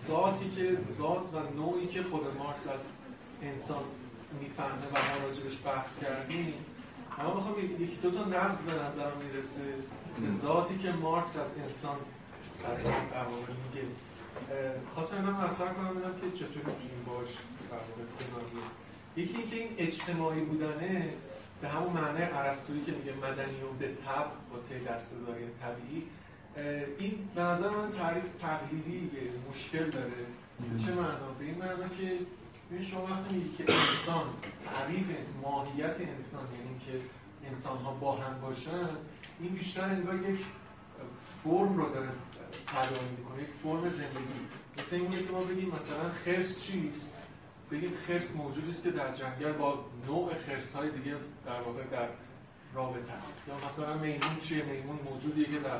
ذاتی که ذات و نوعی که خود مارکس از انسان می‌فهمه و ما راجبش بحث کردیم. اما می‌خوام یکی دو تا نقد به نظر می‌رسه. به ذاتی که مارکس از انسان برای واقع میگه. خواستم اینم مطرح کنم ببینم که چطور می‌تونیم باش واقع یکی اینکه این اجتماعی بودنه به همون معنی ارسطویی که میگه مدنی و به تب با تی دسته‌داری طبیعی. این به نظر من تعریف تقلیدی مشکل داره. چه معنا به این معنا که این شما وقتی میگی که انسان تعریف ماهیت انسان یعنی که انسان ها با هم باشن این بیشتر انگار یک فرم رو داره تداعی می‌کنه یک فرم زندگی. مثل اینه که ما بگیم مثلا خرس چیست بگیم خرس موجودی است که در جنگل با نوع خرس های دیگه در واقع در رابطه است. یا مثلا میمون چیه؟ میمون موجودیه که در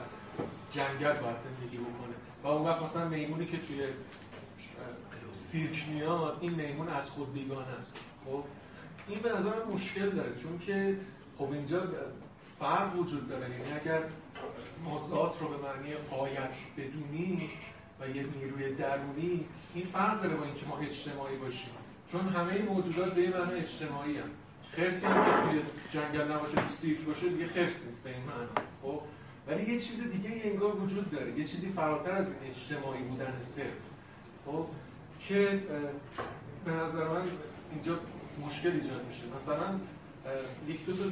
جنگل باید زندگی بکنه. و اون وقت مثلا میمونی که توی سیرک این میمون از خود بیگانه است. خب؟ این به نظر مشکل داره چون که خب اینجا فرق وجود داره. یعنی اگر ما ذات رو به معنی آیت بدونی و یه نیروی درونی این فرق داره با اینکه ما اجتماعی باشیم. چون همه موجودات به این معنی اجتماعی هم خرسی که توی جنگل نباشه تو سیرک باشه دیگه خرس نیست به این معنی. خب؟ ولی یه چیز دیگه انگار وجود داره. یه چیزی فراتر از اجتماعی بودن صرف. خب؟ که به نظر من اینجا مشکل ایجاد میشه. مثلا یک دو تا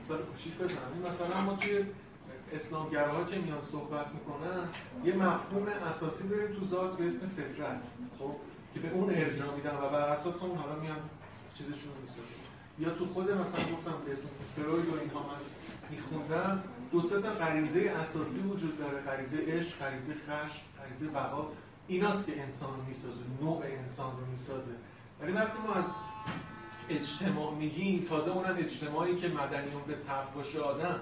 مثال کوچیک بزنم. مثلا ما توی اسلامگراها که میان صحبت می‌کنن یه مفهوم اساسی داریم تو ذات به اسم فطرت خب؟ که به اون ارجاع میدن و بر اساس اون حالا میان چیزشون می‌سازن. یا تو خود مثلا گفتم بهتون فروید و اینها من میخوندم دو سه تا غریزه اساسی وجود داره. غریزه عشق غریزه خشم غریزه بقا. ایناست که انسان رو می‌سازه نوع انسان رو می‌سازه. ولی وقتی ما از اجتماع میگیم تازه اونم اجتماعی که مدنیون به طرف باشه آدم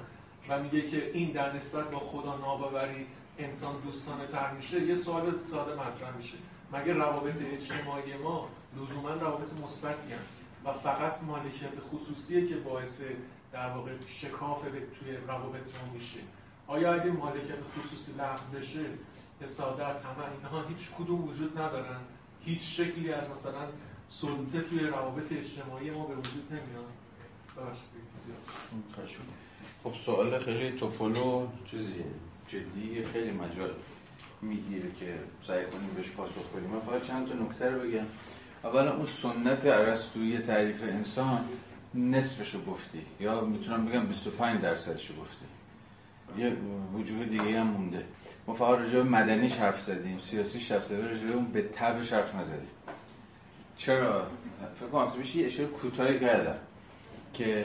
و میگه که این در نسبت با خدا ناباوری انسان دوستانه تر میشه یه سوال ساده مطرح میشه. مگه روابط اجتماعی ما لزوما روابط مثبتی و فقط مالکیت خصوصیه که باعث در واقع شکاف توی روابط ما میشه؟ آیا اگه مالکیت خصوصی لغو بشه حسادت طمع اینها هیچ کدوم وجود ندارن. هیچ شکلی از مثلا سلطه توی روابط اجتماعی ما به وجود نمیاد. خب سوال خیلی توپولو چیزیه جدی خیلی مجال می‌گیره که سعی کنیم بهش پاسخ بدیم. من فقط چند تا نکته رو بگم. اولا اون سنت ارسطویی تعریف انسان نصفشو گفتی. یا می‌تونم بگم 25 درصدشو گفتی. یه وجوه دیگه هم مونده. ما فقط راجع به مدنیش حرف زدیم سیاسی حرف زدیم راجع اون به تبش حرف نزدیم. چرا؟ فکر کنم یه اشاره کوتاهی کردم که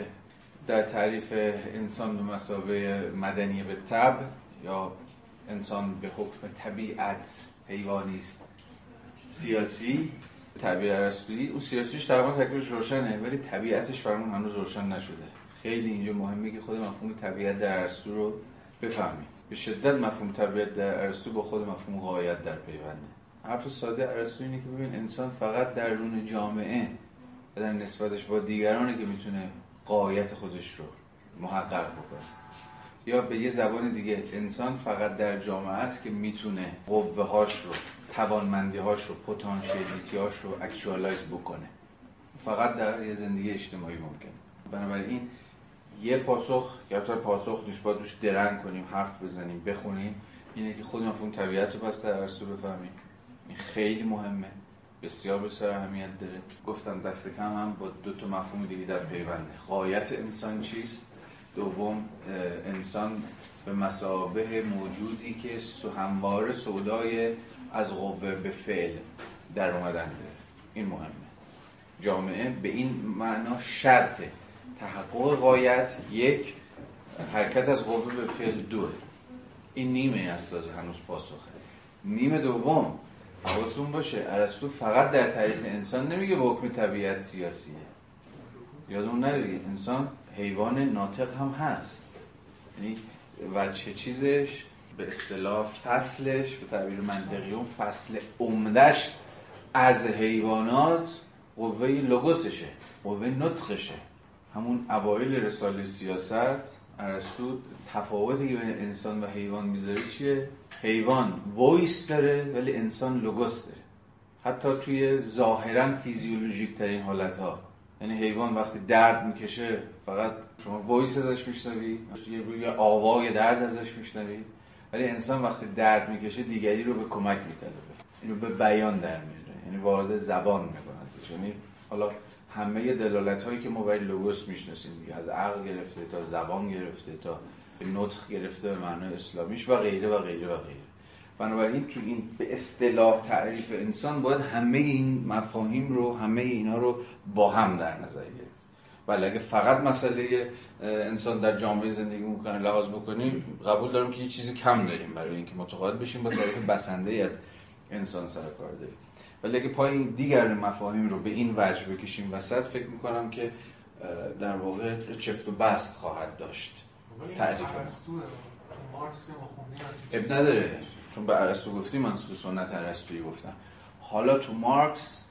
در تعریف انسان به مسابقه مدنی به تب یا انسان به حکم طبیعت حیوانی است. سیاسی طبیعت ارسطویی اون سیاسیش تقریبا تکلیفش روشنه ولی طبیعتش برامون هنوز روشن نشده. خیلی اینجا مهمه که خود مفهوم طبیعت در ارسطو رو بفهمیم. به شدت مفهوم طبیعت در ارسطو با خود مفهوم غایت در پیونده حرف ساده ارسطو اینه که ببین انسان فقط در رون جامعه و در نسبتش با دیگرانه که می‌تونه قایت خودش رو محقق بکنه. یا به یه زبان دیگه انسان فقط در جامعه است که می‌تونه قوه هاش رو توانمندی هاش رو پتانسیلیتی هاش رو اکچوالایز بکنه. فقط در یه زندگی اجتماعی ممکنه. بنابراین یه پاسخ یا پاسخ نیست. باید روش درنگ کنیم حرف بزنیم بخونیم. اینه که خود مفهوم طبیعت رو پس در بفهمیم. این خیلی مهمه. بسیار بسیار اهمیت داره. گفتم دست کم هم با دو تا مفهوم دیگه در پیونده. قایت انسان چیست؟ دوم انسان به مسابه موجودی که هموار سودای از قوه به فعل در اومدن این مهمه. جامعه به این معنا شرط تحقق قایت یک حرکت از قوه به فعل دو. این نیمه است هنوز پاسخه نیمه دوم حواستون باشه ارسطو فقط در تعریف انسان نمیگه به حکم طبیعت سیاسیه. یادمون نره انسان حیوان ناطق هم هست. یعنی وچه چیزش به اصطلاح فصلش به تعبیر منطقی اون فصل عمدش از حیوانات قوه لوگوسشه قوه نطقشه. همون اوایل رساله سیاست ارسطو تفاوتی که بین انسان و حیوان می‌ذاره چیه؟ حیوان وایس داره ولی انسان لوگوس داره. حتی توی ظاهرا فیزیولوژیک ترین حالت ها یعنی حیوان وقتی درد می‌کشه فقط شما voice ازش میشنوی یه آوای درد ازش میشنوی. ولی انسان وقتی درد می‌کشه دیگری رو به کمک میطلبه اینو به بیان در میاره. یعنی وارد زبان می‌کنه. یعنی حالا همه دلالت هایی که ما برای لوگوس می‌شناسیم از عقل گرفته تا زبان گرفته تا نطق گرفته به معنای اسلامیش و غیره و غیره و غیره. بنابراین تو این به اصطلاح تعریف انسان باید همه این مفاهیم رو همه اینا رو با هم در نظر گرفت ولی اگه فقط مسئله انسان در جامعه زندگی می‌کنه لحاظ بکنیم قبول دارم که یه چیزی کم داریم برای اینکه متقاعد بشیم با تعریف بسنده ای از انسان سر کار داریم. ولی اگه پای دیگر مفاهیم رو به این وجه بکشیم وسط فکر می‌کنم که در واقع چفت و بست خواهد داشت. تعریف اب نداره. چون به ارسطو گفتیم من تو سنت ارسطویی گفتم. حالا تو مارکس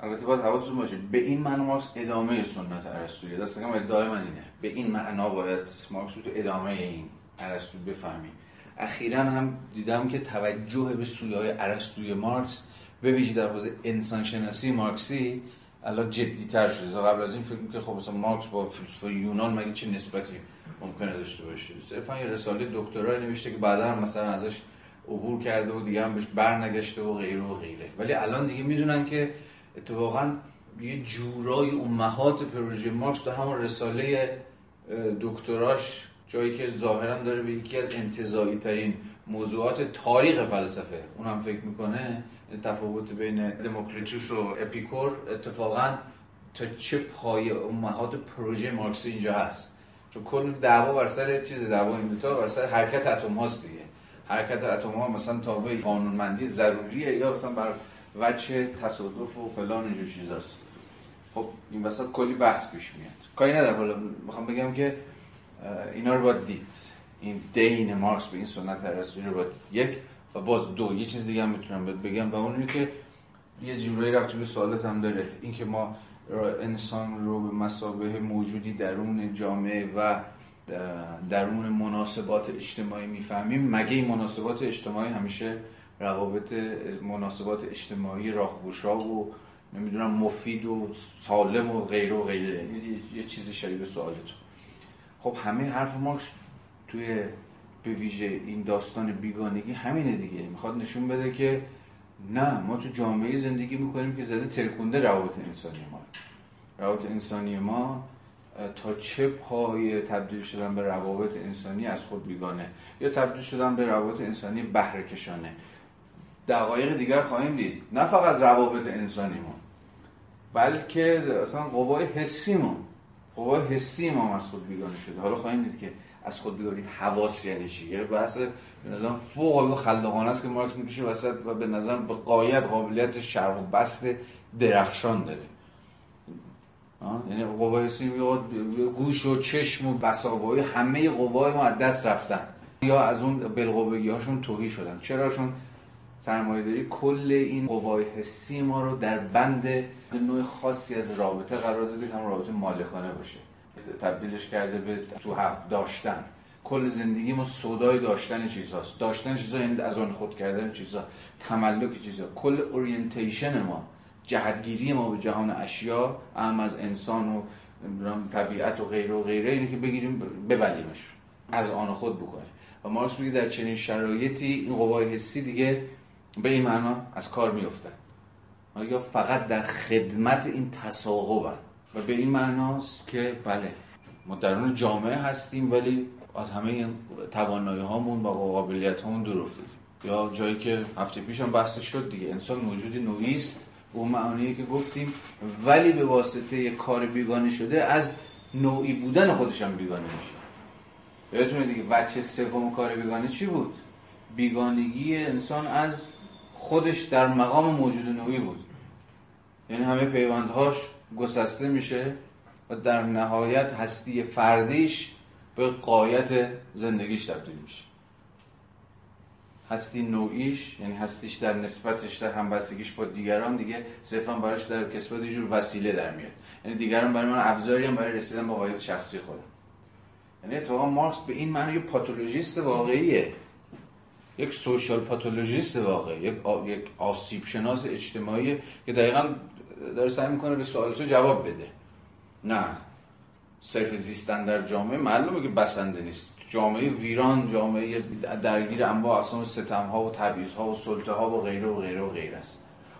البته باید حواستون باشه به این معنا مارکس ادامه سنت ارسطویی. دست کم ادعای من اینه. به این معنا باید مارکس رو تو ادامه این ارسطو بفهمیم. اخیرا هم دیدم که توجه به سویه های ارسطوی مارکس به ویژه در حوزه انسان شناسی مارکسی الان جدی تر شده. تا قبل از این فکر که خب مثلا مارکس با فیلسوفای یونان مگه چه نسبتی ممکنه داشته باشه؟ صرفا یه رساله دکترا نوشته که بعدا مثلا ازش عبور کرده و دیگه هم بهش برنگشته و غیره و غیره. ولی الان دیگه می‌دونن که اتفاقا یه جورای امهات پروژه مارکس تو همون رساله دکتراش جایی که ظاهرا داره به یکی از انتظایی ترین موضوعات تاریخ فلسفه. اونم فکر می‌کنه تفاوت بین دموکریتوس و اپیکور اتفاقا تا چه پای امهات پروژه مارکسی اینجا هست. چون کل دعوا بر سر چیز دعوا این دوتا بر سر حرکت اتم هاست دیگه. حرکت اتم ها مثلا تابع قانونمندی ضروریه یا مثلا بر وجه تصادف و فلان اینجور چیزاست خب این وسط کلی بحث پیش میاد. کاری ندارم. حالا می‌خوام بگم که اینا رو باید دید. این دین مارکس به این سنت ارسطویی رو باید یک و باز دو. یه چیز دیگه هم می‌تونم بگم و اون اینه که یه جورایی رفت به سوالت هم داره. اینکه ما انسان رو به مسابه موجودی درون جامعه و درون مناسبات اجتماعی می‌فهمیم. مگه این مناسبات اجتماعی همیشه روابط مناسبات اجتماعی راهگشا و نمی‌دونم مفید و سالم و غیره و غیره؟ یه چیزی شبیه به سوالتون. خب همه حرف مارکس توی به ویژه این داستان بیگانگی همینه دیگه. می‌خواد نشون بده که نه ما تو جامعه زندگی می‌کنیم که زده ترکونده روابط انسانی ما. روابط انسانی ما تا چه پای تبدیل شدن به روابط انسانی از خود بیگانه؟ یا تبدیل شدن به روابط انسانی بهره کشانه دقایق دیگر خواهیم دید. نه فقط روابط انسانی ما بلکه اصلا قوای حسی ما. قوای حسی ما از خود بیگانه شده. حالا خواهیم دید که از خود بیگاری حواس یعنی چی؟ یه بحث به نظرم فوق العاده خلاقانه است که مارکس می‌کشه وسط و به نظر به قایت قابلیت شرح و بست درخشان داره یعنی قوای حسی گوش و چشم و بساقای همه قوای ما از دست رفتن. یا از اون بالقوگی هاشون توهی شدن. چرا چون سرمایه داری کل این قوای حسی ما رو در بند نوع خاصی از رابطه قرار داده که هم رابطه مالکانه باشه. تبدیلش کرده به تو هفت داشتن. کل زندگی ما سودای داشتن چیزهاست داشتن چیزها یعنی از آن خود کردن چیزها تملک چیزها کل اورینتیشن ما جهتگیری ما به جهان اشیا اهم از انسان و طبیعت و غیره و غیره اینه که بگیریم ببلیمش. از آن خود بکنیم. و مارکس میگه در چنین شرایطی این قوای حسی دیگه به این معنا از کار میفتن یا فقط در خدمت این تصاقبن و به این معناست که بله ما درون جامعه هستیم ولی از همه توانایی هامون و قابلیت هامون دور یا جایی که هفته پیش هم بحث شد دیگه انسان موجود نوعی است به اون معانی که گفتیم ولی به واسطه یک کار بیگانه شده از نوعی بودن خودش هم بیگانه میشه. یادتونه دیگه بچه سوم کار بیگانه چی بود؟ بیگانگی انسان از خودش در مقام موجود نوعی بود. یعنی همه پیوندهاش گسسته میشه و در نهایت هستی فردیش به قایت زندگیش تبدیل میشه. هستی نوعیش یعنی هستیش در نسبتش در همبستگیش با دیگران دیگه صرفا براش در کسبت یه جور وسیله در میاد. یعنی دیگران برای من ابزاری هم برای رسیدن به قایت شخصی خودم. یعنی اتفاقا مارکس به این معنی یه پاتولوژیست واقعیه. یک سوشال پاتولوژیست واقعی یک, یک آسیب شناس اجتماعی که دقیقا داره سعی می‌کنه به سوال تو جواب بده. نه. صرف زیستن در جامعه معلومه که بسنده نیست. جامعه ویران جامعه درگیر انواع اقسام ستم ها و تبعیض ها و سلطه ها و غیره و غیره و غیره است.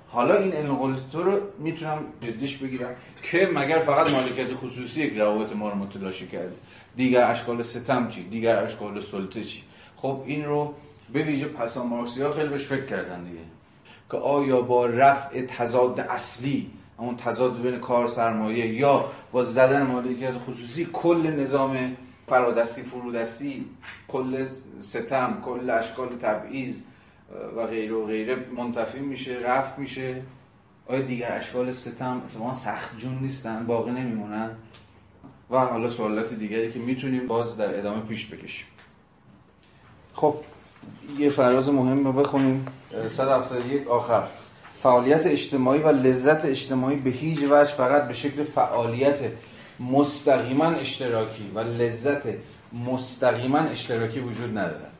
حالا این علم تو رو می‌تونم جدیش بگیرم که مگر فقط مالکیت خصوصی یک روابط ما رو متلاشی کرده. دیگر اشکال ستم چی؟ دیگر اشکال سلطه چی؟ خب این رو به ویژه پسا مارکسی ها خیلی بهش فکر کردن دیگه. که آیا با رفع تضاد اصلی همون تضاد بین کار سرمایه یا با زدن مالکیت خصوصی کل نظام فرادستی فرودستی کل ستم کل اشکال تبعیض و غیره و غیره منتفی میشه رفع میشه؟ آیا دیگر اشکال ستم اتفاقا سخت جون نیستن باقی نمیمونن؟ و حالا سوالات دیگری که می‌تونیم باز در ادامه پیش بکشیم. خب یه فراز مهم رو بخونیم. 171 آخر. فعالیت اجتماعی و لذت اجتماعی به هیچ وجه فقط به شکل فعالیت مستقیما اشتراکی و لذت مستقیما اشتراکی وجود ندارد.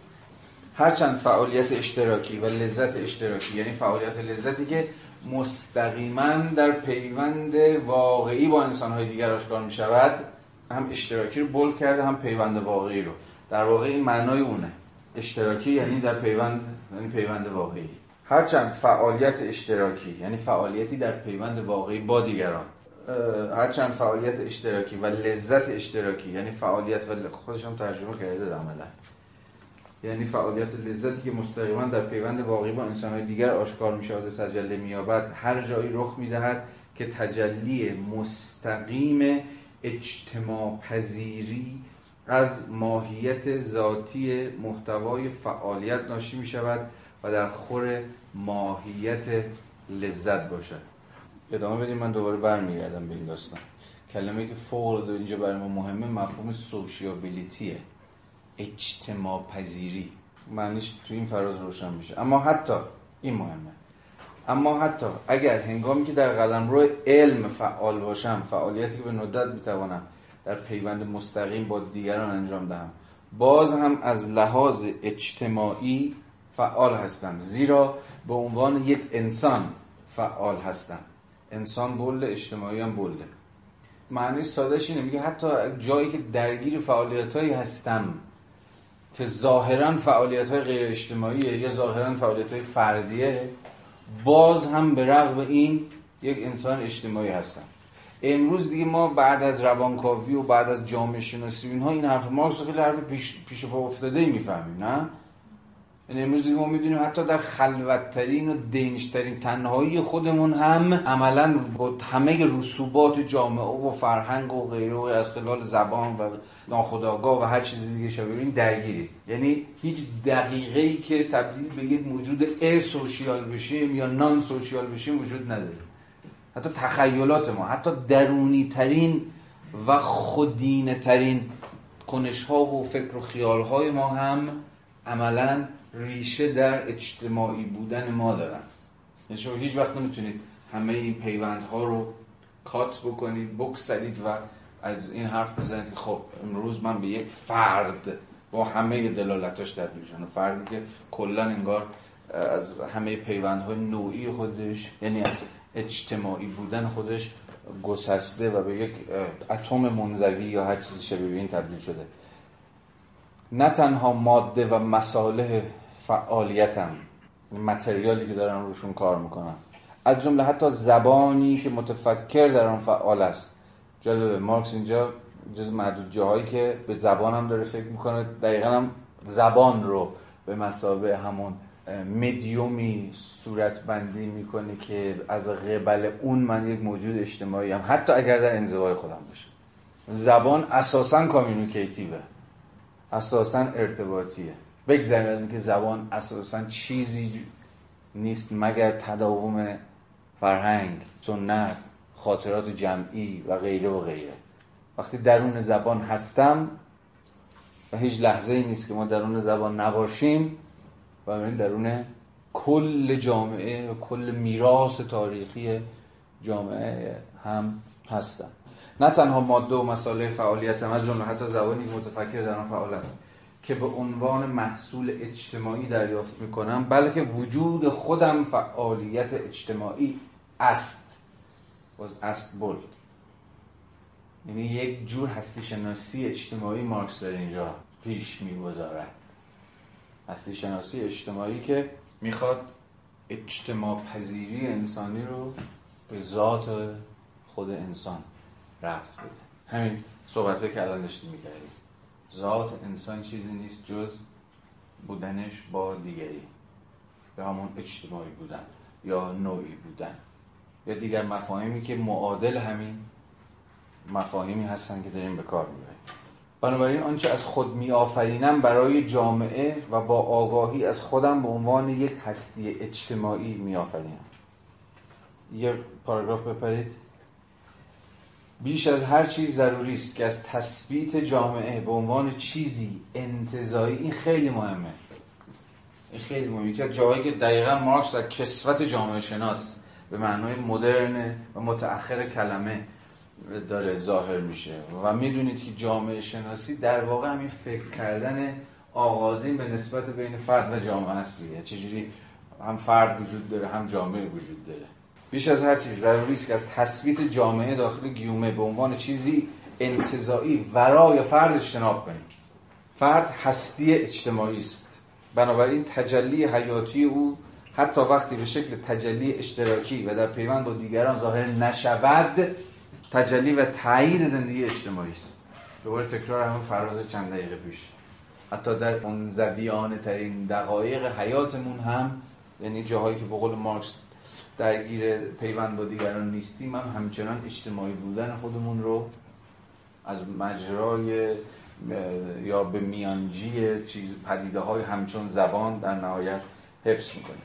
هرچند فعالیت اشتراکی و لذت اشتراکی یعنی فعالیت لذتی که مستقیما در پیوند واقعی با انسانهای دیگر آشکار می شود هم اشتراکی رو بول کرده هم پیوند واقعی رو. در واقع این معنای اونه. اشتراکی یعنی در پیوند یعنی پیوند واقعی. هرچند فعالیت اشتراکی یعنی فعالیتی در پیوند واقعی با دیگران. هرچند فعالیت اشتراکی و لذت اشتراکی یعنی فعالیت و خودش هم ترجمه کرده عملا. یعنی فعالیت لذتی که مستقیما در پیوند واقعی با انسانهای دیگر آشکار می شود و تجلی می یابد هر جایی رخ می دهد که تجلی مستقیم اجتماع پذیری از ماهیت ذاتی محتوای فعالیت ناشی می شود و در خور ماهیت لذت باشد. ادامه بدیم من دوباره برمیگردم به این داستان. کلمه که فوق اینجا برای ما مهمه مفهوم سوشیابیلیتیه. اجتماع پذیری معنیش تو این فراز روشن میشه. اما حتی این مهمه. اما حتی اگر هنگامی که در قلم روی علم فعال باشم فعالیتی که به ندت می‌توانم در پیوند مستقیم با دیگران انجام دهم. باز هم از لحاظ اجتماعی فعال هستم زیرا به عنوان یک انسان فعال هستم. انسان بله اجتماعی هم بله معنی سادهش اینه میگه حتی جایی که درگیر فعالیت هایی هستم که ظاهرا فعالیت های غیر اجتماعیه یا ظاهرا فعالیت های فردیه باز هم به رغم این یک انسان اجتماعی هستم. امروز دیگه ما بعد از روانکاوی و بعد از جامعه شناسی اینها این حرف مارکس خیلی حرف پیش, پیش پا افتاده ای می‌فهمیم نه؟ یعنی امروز دیگه ما می‌دونیم حتی در خلوتترین و دینشترین تنهایی خودمون هم عملا با همه رسوبات جامعه و فرهنگ و غیره و از خلال زبان و ناخودآگاه و هر چیز دیگه شبیه این درگیری. یعنی هیچ دقیقه ای که تبدیل به یک موجود ا سوشیال بشیم یا نان سوشیال بشیم وجود نداره. حتی تخیلات ما حتی درونی ترین و خودینه ترین کنش ها و فکر و خیال های ما هم عملا ریشه در اجتماعی بودن ما دارن. یعنی شما هیچ وقت نمی‌تونید همه این پیوندها رو کات بکنید بکسلید و از این حرف بزنید خب امروز من به یک فرد با همه دلالتاش تبدیل شدم. فردی که کلا انگار از همه پیوندهای نوعی خودش یعنی از اجتماعی بودن خودش گسسته و به یک اتم منزوی یا هر چیزی شبیه این تبدیل شده. نه تنها ماده و مساله فعالیتم متریالی که دارن روشون کار می‌کنن از جمله حتی زبانی که متفکر در آن فعال است. جالبه مارکس اینجا جز معدود جاهایی که به زبان هم داره فکر می‌کنه دقیقا هم زبان رو به مسابه همون مدیومی صورت بندی می‌کنه که از قبل اون من یک موجود اجتماعی هم. حتی اگر در انزوای خودم باشه. زبان اساسا کامیونیکیتیوه. اساسا ارتباطیه. بگذاریم از اینکه زبان اساسا چیزی نیست مگر تداوم فرهنگ سنت خاطرات جمعی و غیره و غیره. وقتی درون زبان هستم و هیچ لحظه ای نیست که ما درون زبان نباشیم. و درون کل جامعه و کل میراث تاریخی جامعه هم هستم نه تنها ماده و مساله فعالیت از جمله حتی زبانی متفکر در آن فعال است که به عنوان محصول اجتماعی دریافت می‌کنم بلکه وجود خودم فعالیت اجتماعی است. باز است بولد یعنی یک جور هستی شناسی اجتماعی مارکس در اینجا پیش می‌گذارد. هستی شناسی اجتماعی که می‌خواد اجتماع پذیری انسانی رو به ذات خود انسان رفت بده. همین صحبت که الان داشتیم می‌کردیم. ذات انسان چیزی نیست جز بودنش با دیگری. به همون اجتماعی بودن یا نوعی بودن. یا دیگر مفاهیمی که معادل همین مفاهیمی هستن که داریم به کار می‌بریم. بنابراین آنچه از خود میآفرینم برای جامعه و با آگاهی از خودم به عنوان یک هستی اجتماعی میآفرینم. یه پاراگراف بپرید. بیش از هر چیز ضروری است که از تثبیت جامعه به عنوان چیزی انتظایی. این خیلی مهمه. این خیلی مهمه. که جایی که دقیقا مارکس در کسوت جامعه شناس به معنای مدرن و متأخر کلمه داره ظاهر میشه. و می‌دونید که جامعه شناسی در واقع همین فکر کردن آغازین به نسبت بین فرد و جامعه اصلیه. چجوری هم فرد وجود داره هم جامعه وجود داره. بیش از هر چیز ضروری است که از تثبیت جامعه داخل گیومه به عنوان چیزی انتظایی ورای فرد اجتناب کنیم. فرد هستی اجتماعی است. بنابراین تجلی حیاتی او حتی وقتی به شکل تجلی اشتراکی و در پیوند با دیگران ظاهر نشود تجلی و تایید زندگی اجتماعی است. دوباره تکرار همون فراز چند دقیقه پیش. حتی در اون زویانه ترین دقایق حیاتمون هم یعنی جاهایی که به مارکس درگیر پیوند با دیگران نیستیم هم همچنان اجتماعی بودن خودمون رو از مجرای یا به میانجی چیز پدیده های همچون زبان در نهایت حفظ می‌کنیم.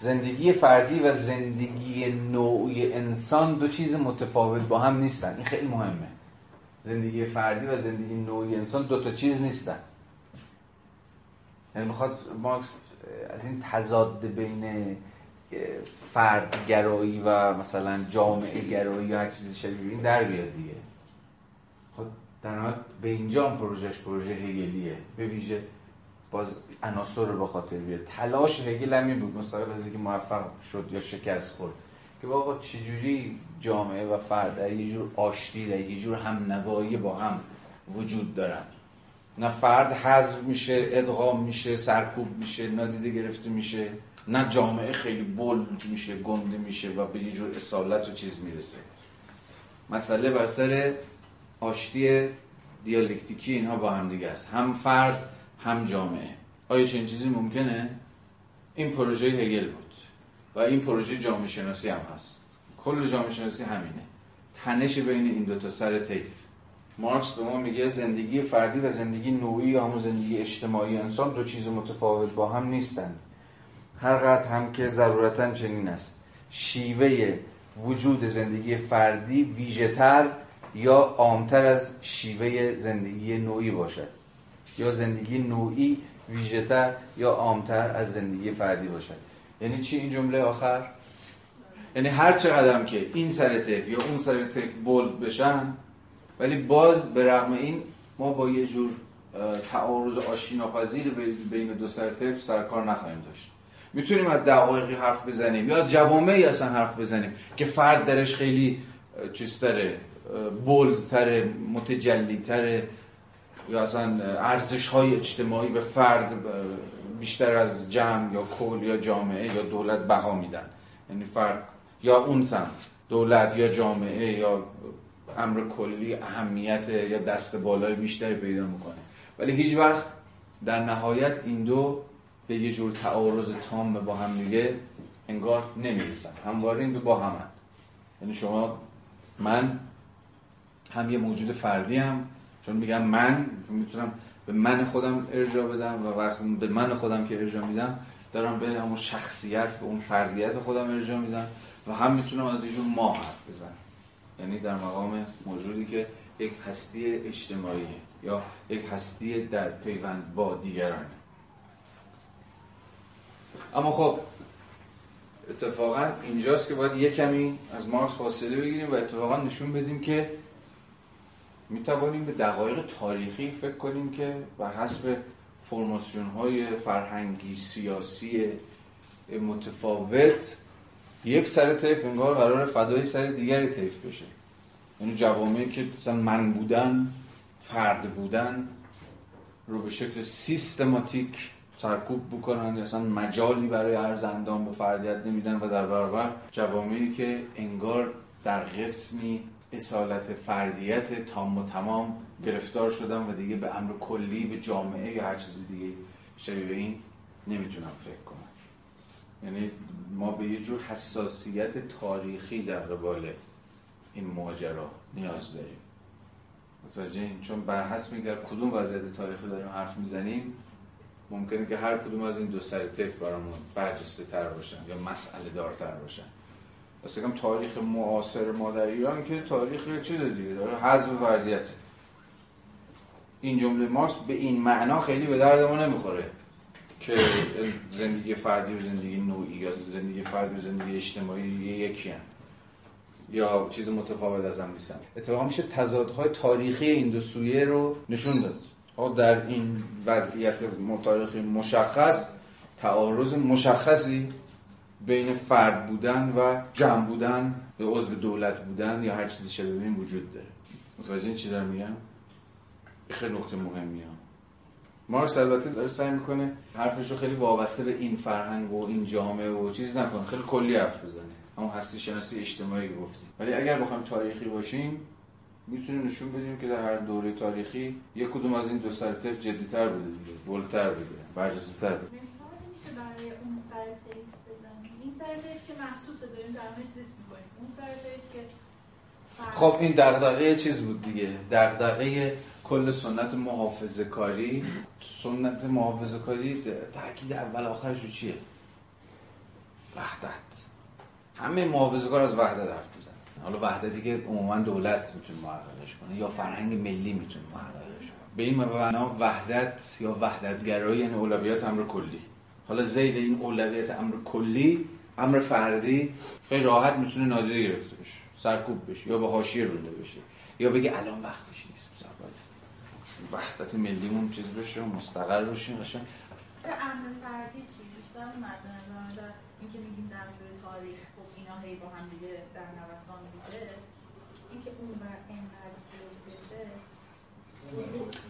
زندگی فردی و زندگی نوعی انسان دو چیز متفاوت با هم نیستن. این خیلی مهمه. زندگی فردی و زندگی نوعی انسان دو تا چیز نیستن. یعنی می‌خواد مارکس از این تضاد بین فردگرایی و مثلا جامعه گرایی یا هر چیزی شبیه این در بیاد دیگه. خب در به اینجا پروژهش پروژه هگلیه. به ویژه باز عناصر رو به خاطر بیاد تلاش هگل همین بود مستقل از اینکه موفق شد یا شکست خورد. که بابا چجوری جامعه و فرد در یه جور آشتی در یه جور هم نوایی با هم وجود دارن؟ نه فرد حذف میشه ادغام میشه سرکوب میشه نادیده گرفته میشه نه جامعه خیلی بولد میشه گنده میشه و به یه جور اصالت و چیز می‌رسه. مسئله بر سر آشتی دیالکتیکی اینها با هم دیگه است. هم فرد هم جامعه. آیا چنین چیزی ممکنه؟ این پروژه هگل بود و این پروژه جامعه شناسی هم هست. کل جامعه شناسی همینه. تنش بین این دو تا سر طیف. مارکس به ما میگه زندگی فردی و زندگی نوعی یا همون زندگی اجتماعی انسان دو چیز متفاوت با هم نیستند هر قدر هم که ضرورتا چنین است. شیوه وجود زندگی فردی ویژهتر یا عامتر از شیوه زندگی نوعی باشد. یا زندگی نوعی ویژهتر یا عامتر از زندگی فردی باشد. یعنی چی این جمله آخر؟ یعنی هر چقدر که این سر تف یا اون سر تف بولد بشن ولی باز به رغم این ما با یه جور تعارض آشتیناپذیر بین دو سر تف سرکار نخواهیم داشت. می‌تونیم از دقایقی حرف بزنیم یا جوامعی اصلا حرف بزنیم که فرد درش خیلی چیزتره بولدتره متجلیتره. یا اصلا ارزش های اجتماعی به فرد بیشتر از جمع یا کل یا جامعه یا دولت بها میدن. یعنی فرد یا اون سمت دولت یا جامعه یا امر کلی اهمیت یا دست بالای بیشتری پیدا می‌کنه. ولی هیچ وقت در نهایت این دو به یه جور تعارض تام با هم دیگه انگار نمی‌رسن. همواره این دو با همن. یعنی شما من هم یه موجود فردی هم چون میگم من می‌تونم به من خودم ارجاع بدم و وقتی به من خودم که ارجاع میدم دارم به همون شخصیت به اون فردیت خودم ارجاع میدم و هم می‌تونم از اینجور ما حرف بزنم. یعنی در مقام موجودی که یک هستی اجتماعی یا یک هستی در پیوند با دیگرانه. اما خب اتفاقا اینجاست که باید یک کمی از مارکس فاصله بگیریم و اتفاقا نشون بدیم که می توانیم به دقایق تاریخی فکر کنیم که بر حسب فرماسیون های فرهنگی سیاسی متفاوت یک سر طیف انگار قرار فدای سر دیگری طیف بشه. یعنی جوامعی که مثلا من بودن فرد بودن رو به شکل سیستماتیک سرکوب بکنن یا اصلا مجالی برای ارز اندام به فردیت نمیدن و در برابر جوامعی که انگار در قسمی اصالت فردیت تام و تمام گرفتار شدن و دیگه به امر کلی به جامعه یا هر چیز دیگه شبیه به این نمی‌تونم فکر کنم. یعنی ما به یه جور حساسیت تاریخی در قبال این ماجرا نیاز داریم. متوجه این؟ چون بر حسب کدوم وضعیت تاریخی داریم حرف می‌زنیم ممکنه که هر کدوم از این دو سر طیف برامون برجسته تر باشن یا مسئله دارتر باشن. کم تاریخ معاصر ما در ایران که تاریخ چیز دیگه داره حذف فردیت این جمله مارکس به این معنا خیلی به درد ما نمی‌خوره که زندگی فردی و زندگی نوعی یا زندگی فردی و زندگی اجتماعی یکی هم. یا چیز متفاوت از هم نیستن. اتفاقا میشه تضادهای تاریخی این دو سویه رو نشون داد. در این وضعیت تاریخی مشخص تعارض مشخصی بین فرد بودن و جمع بودن به عضو دولت بودن یا هر چیزی شده ببین وجود داره. متوجه این چی دارم میگم؟ خیلی نقطه مهمیه. مارکس البته داره سعی می‌کنه حرفش رو خیلی وابسته به این فرهنگ و این جامعه و چیز نکنه. خیلی کلی حرف بزنه. همون هستی شناسی اجتماعی گفتیم. ولی اگر بخوایم تاریخی باشیم می‌تونیم نشون بدیم که در هر دوره تاریخی یک کدوم از این دو سر جدیتر بوده بولتر بوده برجسته تر بوده برای اون سر این که داریم اون که خب این دغدغه چیز بود دیگه. دغدغه کل سنت محافظه کاری. سنت محافظه کاری تاکید اول آخرش رو چیه؟ وحدت. همه محافظه کار از وحدت حرف حالا وحدتی که عموما دولت می‌تونه محققش کنه یا فرهنگ ملی می‌تونه محققش کنه. به این معنا وحدت یا وحدتگرایی یعنی اولویت امر کلی. حالا زید این اولویت امر کلی امر فردی خیلی راحت می‌تونه نادیده گرفته بشه سرکوب بشه یا به حاشیه رونده بشه یا بگه الان وقتش نیست. وحدت ملیمون چیز بشه مستقر بشیم قشنگ. امر فردی چی؟ بیشتر مد نظر اینکه میگیم در تاریخ خب اینا هی با هم دیگه در نوسان بوده اینکه اون بر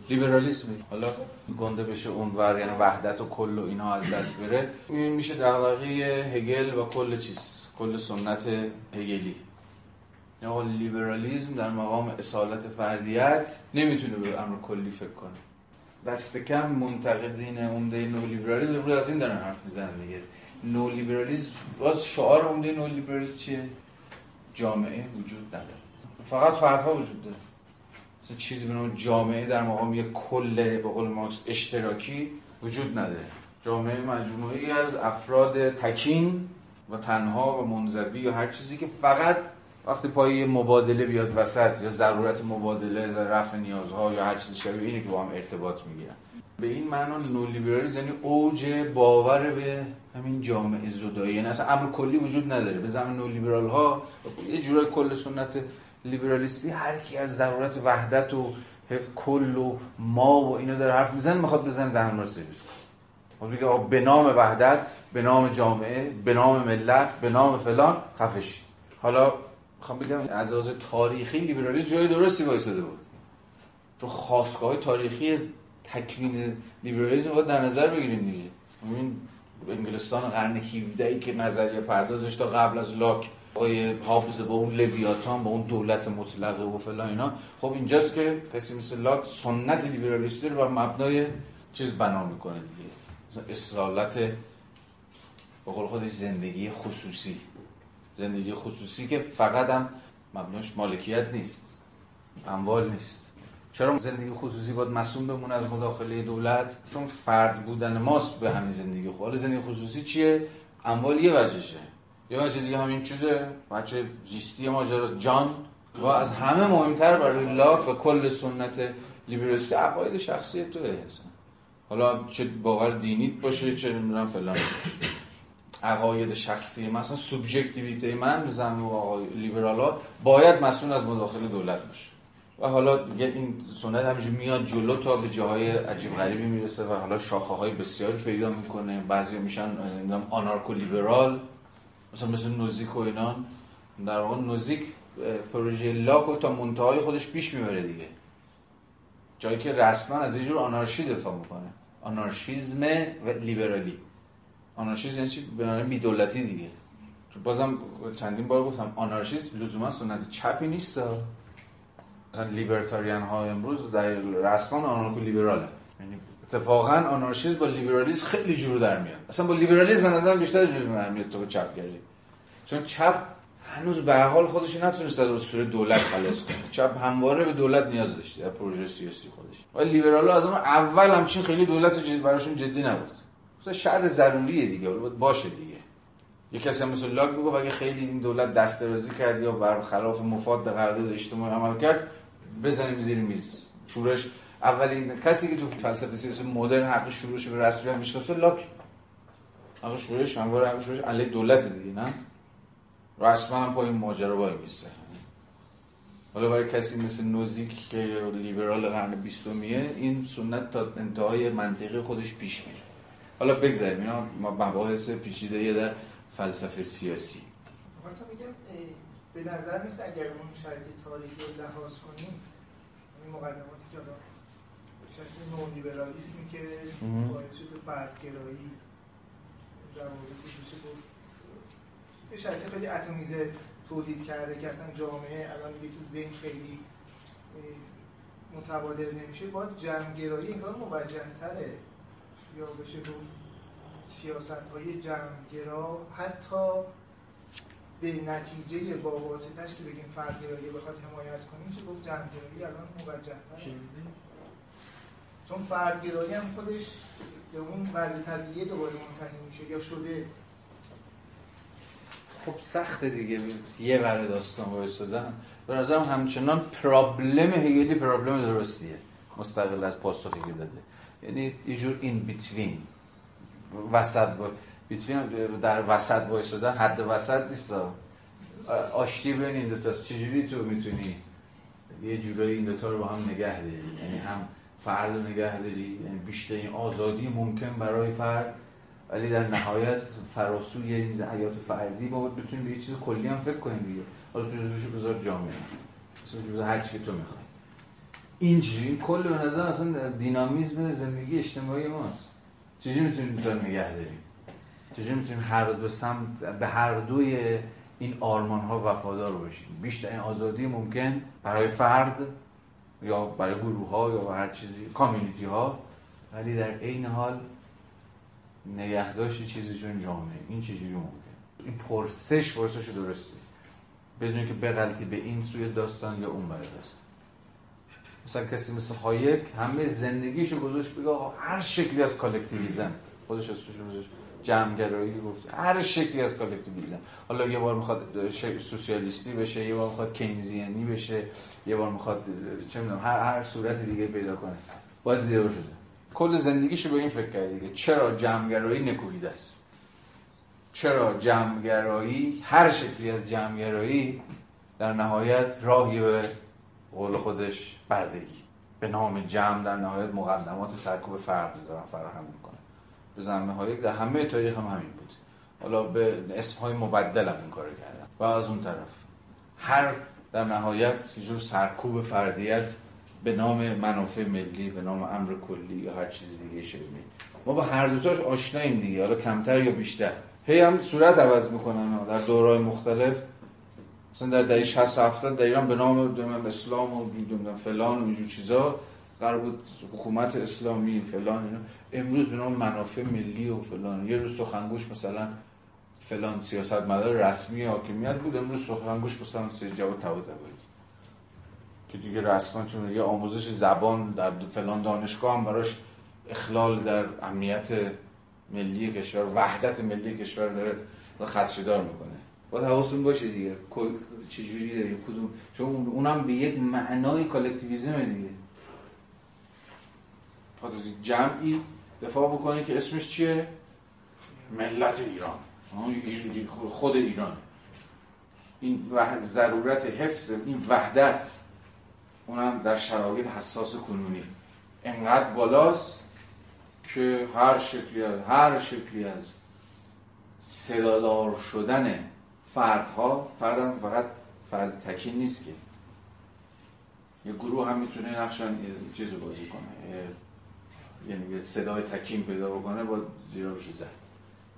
لیبرالیسم حالا گنده بشه اون ور یعنی وحدت و کل و اینا از دست بره. این میشه دغدغه هگل و کل چیز کل سنت هگلی. یا لیبرالیزم در مقام اصالت فردیت نمی‌تونه به امر کلی فکر کنه. دست کم منتقدین عمده نو لیبرالیزم از این دارن حرف می‌زنن دیگه. نو لیبرالیزم باز شعار عمده نو لیبرالیزم چیه؟ جامعه وجود نداره. فقط فردها وجود داره. مثلا چیزی به نام جامعه در مقام یک کل به قول مارکس اشتراکی وجود نداره. جامعه مجموعی از افراد تکین و تنها و منزوی یا هر چیزی که فقط وقتی پای مبادله بیاد وسط یا ضرورت مبادله رفع نیازها یا هر چیزی شبیه اینه که با هم ارتباط می‌گیرن. به این معنا نولیبرالیسم یعنی اوج باور به همین جامعه زدایی. یعنی اصلا امر کلی وجود نداره. به زمین نولیبرال ها یه جورای کل سنت لیبرالیستی هر کی از ضرورت وحدت و کل و ما و اینا داره حرف می‌زنه می‌خواد بزنه در همراه سرویس کنه بگه به نام وحدت به نام جامعه به نام ملت به نام فلان خفشی. حالا می‌خوام بگم از لحاظ تاریخی لیبرالیسم جای درستی وایساده بود. چون خواستگاه تاریخی تکوین لیبرالیسم باید در نظر بگیریم دیگه. این انگلستان قرن 17 ای که نظریه پردازش تا قبل از لاک آقای هابز با اون لویاتان با اون دولت مطلقه و فلان اینا. خب اینجاست که کسی مثل لاک سنت لیبرالیستی رو بر مبنای چیز بنا می‌کنه دیگه. مثلا به قول خودش زندگی خصوصی. زندگی خصوصی که فقط هم مبناش مالکیت نیست. اموال نیست. چرا زندگی خصوصی باید مسئول بمونه از مداخله دولت؟ چون فرد بودن ماست به همین زندگی خصوصی زندگی خصوصی چیه؟ اموال یه وجهشه. یه وجه دیگه همین چیزه. بچه زیستی ماجرا. جان. و از همه مهمتر برای لاک و کل سنت لیبرالیستی عقاید شخصی توه حالا چه باور دینیت باشه چه نمی‌دونم فلان. باشه عقاید شخصی مثلا سوبژکتیویته من زن و آقای لیبرالا باید مسئول از مداخله دولت باشه. و حالا دیگه این سنت همینجور میاد جلو تا به جاهای عجیب غریبی می‌رسه و حالا شاخه های بسیاری پیدا می‌کنه. بعضی میشن آنارکو لیبرال. مثلا مثل نوزیک و اینان در واقع نوزیک پروژه لاکو تا منتهای خودش پیش می‌بره دیگه. جایی که رسما از یه جور آنارشی دفاع می‌کنه. آنارشیزم و لیبرالی. آنارشیزم یعنی چی؟ به معنی دولتی دیگه. چون بازم چندین بار گفتم آنارشیسم لزوما سنت چپی نیست. مثلا لیبرتاریان ها امروز در رسما آنارکو لیبراله. یعنی اتفاقا آنارشیسم با لیبرالیسم خیلی جور در میاد. اصلا با لیبرالیسم به نظر بیشتر جور در میاد تو چپ گردی. چون چپ هنوز به حال خودش نتونست از اسطوره دولت خلاص کنه. چپ همواره به دولت نیاز داشته در پروژه سیاسی خودش. ولی لیبرال از اون اول همچین خیلی دولت جدی براشون جدی نبود. مثلا شر ضروریه دیگه بود باشه دیگه. یه کسی هم مثل لاک می‌گفت اگه خیلی این دولت دست درازی کرد یا برخلاف مفاد قرارداد اجتماعی عمل کرد بزنیم زیر میز. شورش اولین کسی که تو فلسفه سیاسی مدرن حق شورش به رسمی هم می‌شناسه لاک. حق شورش همواره حق شورش علیه دولت دیگه نه؟ رسما هم پای ماجرا وای میسته حالا برای کسی مثل نوزیک که لیبرال قرن بیستمیه این سنت تا انتهای منطقی خودش پیش میره. حالا بگذاریم اینا مباحث پیچیده در فلسفه سیاسی. میگم به نظر نیست اگر اون شرط تاریخی رو لحاظ کنیم این مقدماتی که حالا شکل نو لیبرالیسمی که باعث شده فردگرایی روابط گفت یه شرط خیلی اتمیزه تولید کرده که اصلا جامعه الان دیگه تو ذهن خیلی متبادر نمیشه. باز جمعگرایی انگار موجه تره یا بشه گفت سیاست های جمعگرا حتی به نتیجه با واسطش که بگیم فردگرایی بخواد حمایت کنیم میشه گفت جمعگرایی الان موجه تره چون فردگرایی هم خودش به اون وضع طبیعی دوباره منتهی میشه یا شده. خب سخته دیگه. یه ور داستان وایسادن. به نظرم همچنان پرابلم هگلی پرابلم درستیه. مستقل از پاسخی که داده. یعنی یه جور این بیتوین. وسط با بیتوین در وسط وایسادن حد وسط نیست. آشتی بین این دوتا. چجوری تو می‌تونی یه جورایی این دوتا رو با هم نگه داری؟ یعنی هم فرد رو نگه داری. یعنی بیشترین آزادی ممکن برای فرد. ولی در نهایت فراسوی این حیات فردی با بتونیم به یه چیز کلی هم فکر کنیم دیگه. حالا تو جزوش بذار جامعه مثلا جزو هر چی تو می‌خوای. این چیزی کل به نظر اصلا دینامیزم زندگی اجتماعی ماست. چجوری می‌تونیم تا نگه داریم؟ چجوری می‌تونیم هر دو سمت به هر دوی این آرمان ها وفادار باشیم؟ بیشترین آزادی ممکن برای فرد یا برای گروه ها یا هر چیزی community ها ولی در عین حال نگهداشت چیزی چون جامعه. این چجوری ممکن این پرسش پرسش درستی. بدون اینکه بغلطی به این سوی داستان یا اون ور داستان. مثلا کسی مثل هایک همه زندگیشو گذاشت بگه هر شکلی از collectivism. خودش اسمش گذاشت. جمعگرایی گفت هر شکلی از کالکتیویزم. حالا یه بار می‌خواد سوسیالیستی بشه یه بار می‌خواد کینزیانی بشه یه بار می‌خواد چه می‌دونم هر هر صورت دیگه پیدا کنه. باید زیرو شده کل زندگیشو به این فکر کرده دیگه. چرا جمعگرایی نکوهیده است؟ چرا جمعگرایی هر شکلی از جمعگرایی در نهایت راهی به قول خودش بردگی. به نام جمع در نهایت مقدمات سرکوب فرد دارن فراهم به زمه های در همه تاریخ هم همین بود. حالا به اسم های مبدل هم این کار کردن. و از اون طرف هر در نهایت یه جور سرکوب فردیت به نام منافع ملی به نام امر کلی یا هر چیز دیگه شبیه ما با هر دوتاش آشناییم دیگه. حالا کمتر یا بیشتر. هی هم صورت عوض می‌کنن در دورهای مختلف. مثلا در دهه 60 و 70 در ایران به نام اسلام و فلان و اینجور چیزا. قرار بود حکومت اسلامی فلان اینا. امروز به نام منافع ملی و فلان. یه روز سخنگوش مثلا فلان سیاست مدار رسمی حاکمیت بود امروز سخنگوش مثلا سید جواد طباطبایی که دیگه رسما چون یه آموزش زبان در فلان دانشگاه هم براش اخلال در امنیت ملی کشور وحدت ملی کشور داره خدشدار می‌کنه. باید حواستون باشه دیگه. چجوری داره کدوم چون اونم به یک معنای کالکتیویزم دیگه. جمعی دفاع بکنه که اسمش چیه؟ ملت ایران. خود ایران. این ضرورت حفظ این وحدت اونم در شرایط حساس کنونی. انقدر بالاست که هر شکلی از هر شکلی از صدادار شدن فردها فرد فقط فرد تکین نیست که. یه گروه هم می‌تونه نقشان چیز بازی کنه. یعنی یه صدای تکین پیدا بکنه با زیرا بشه زد.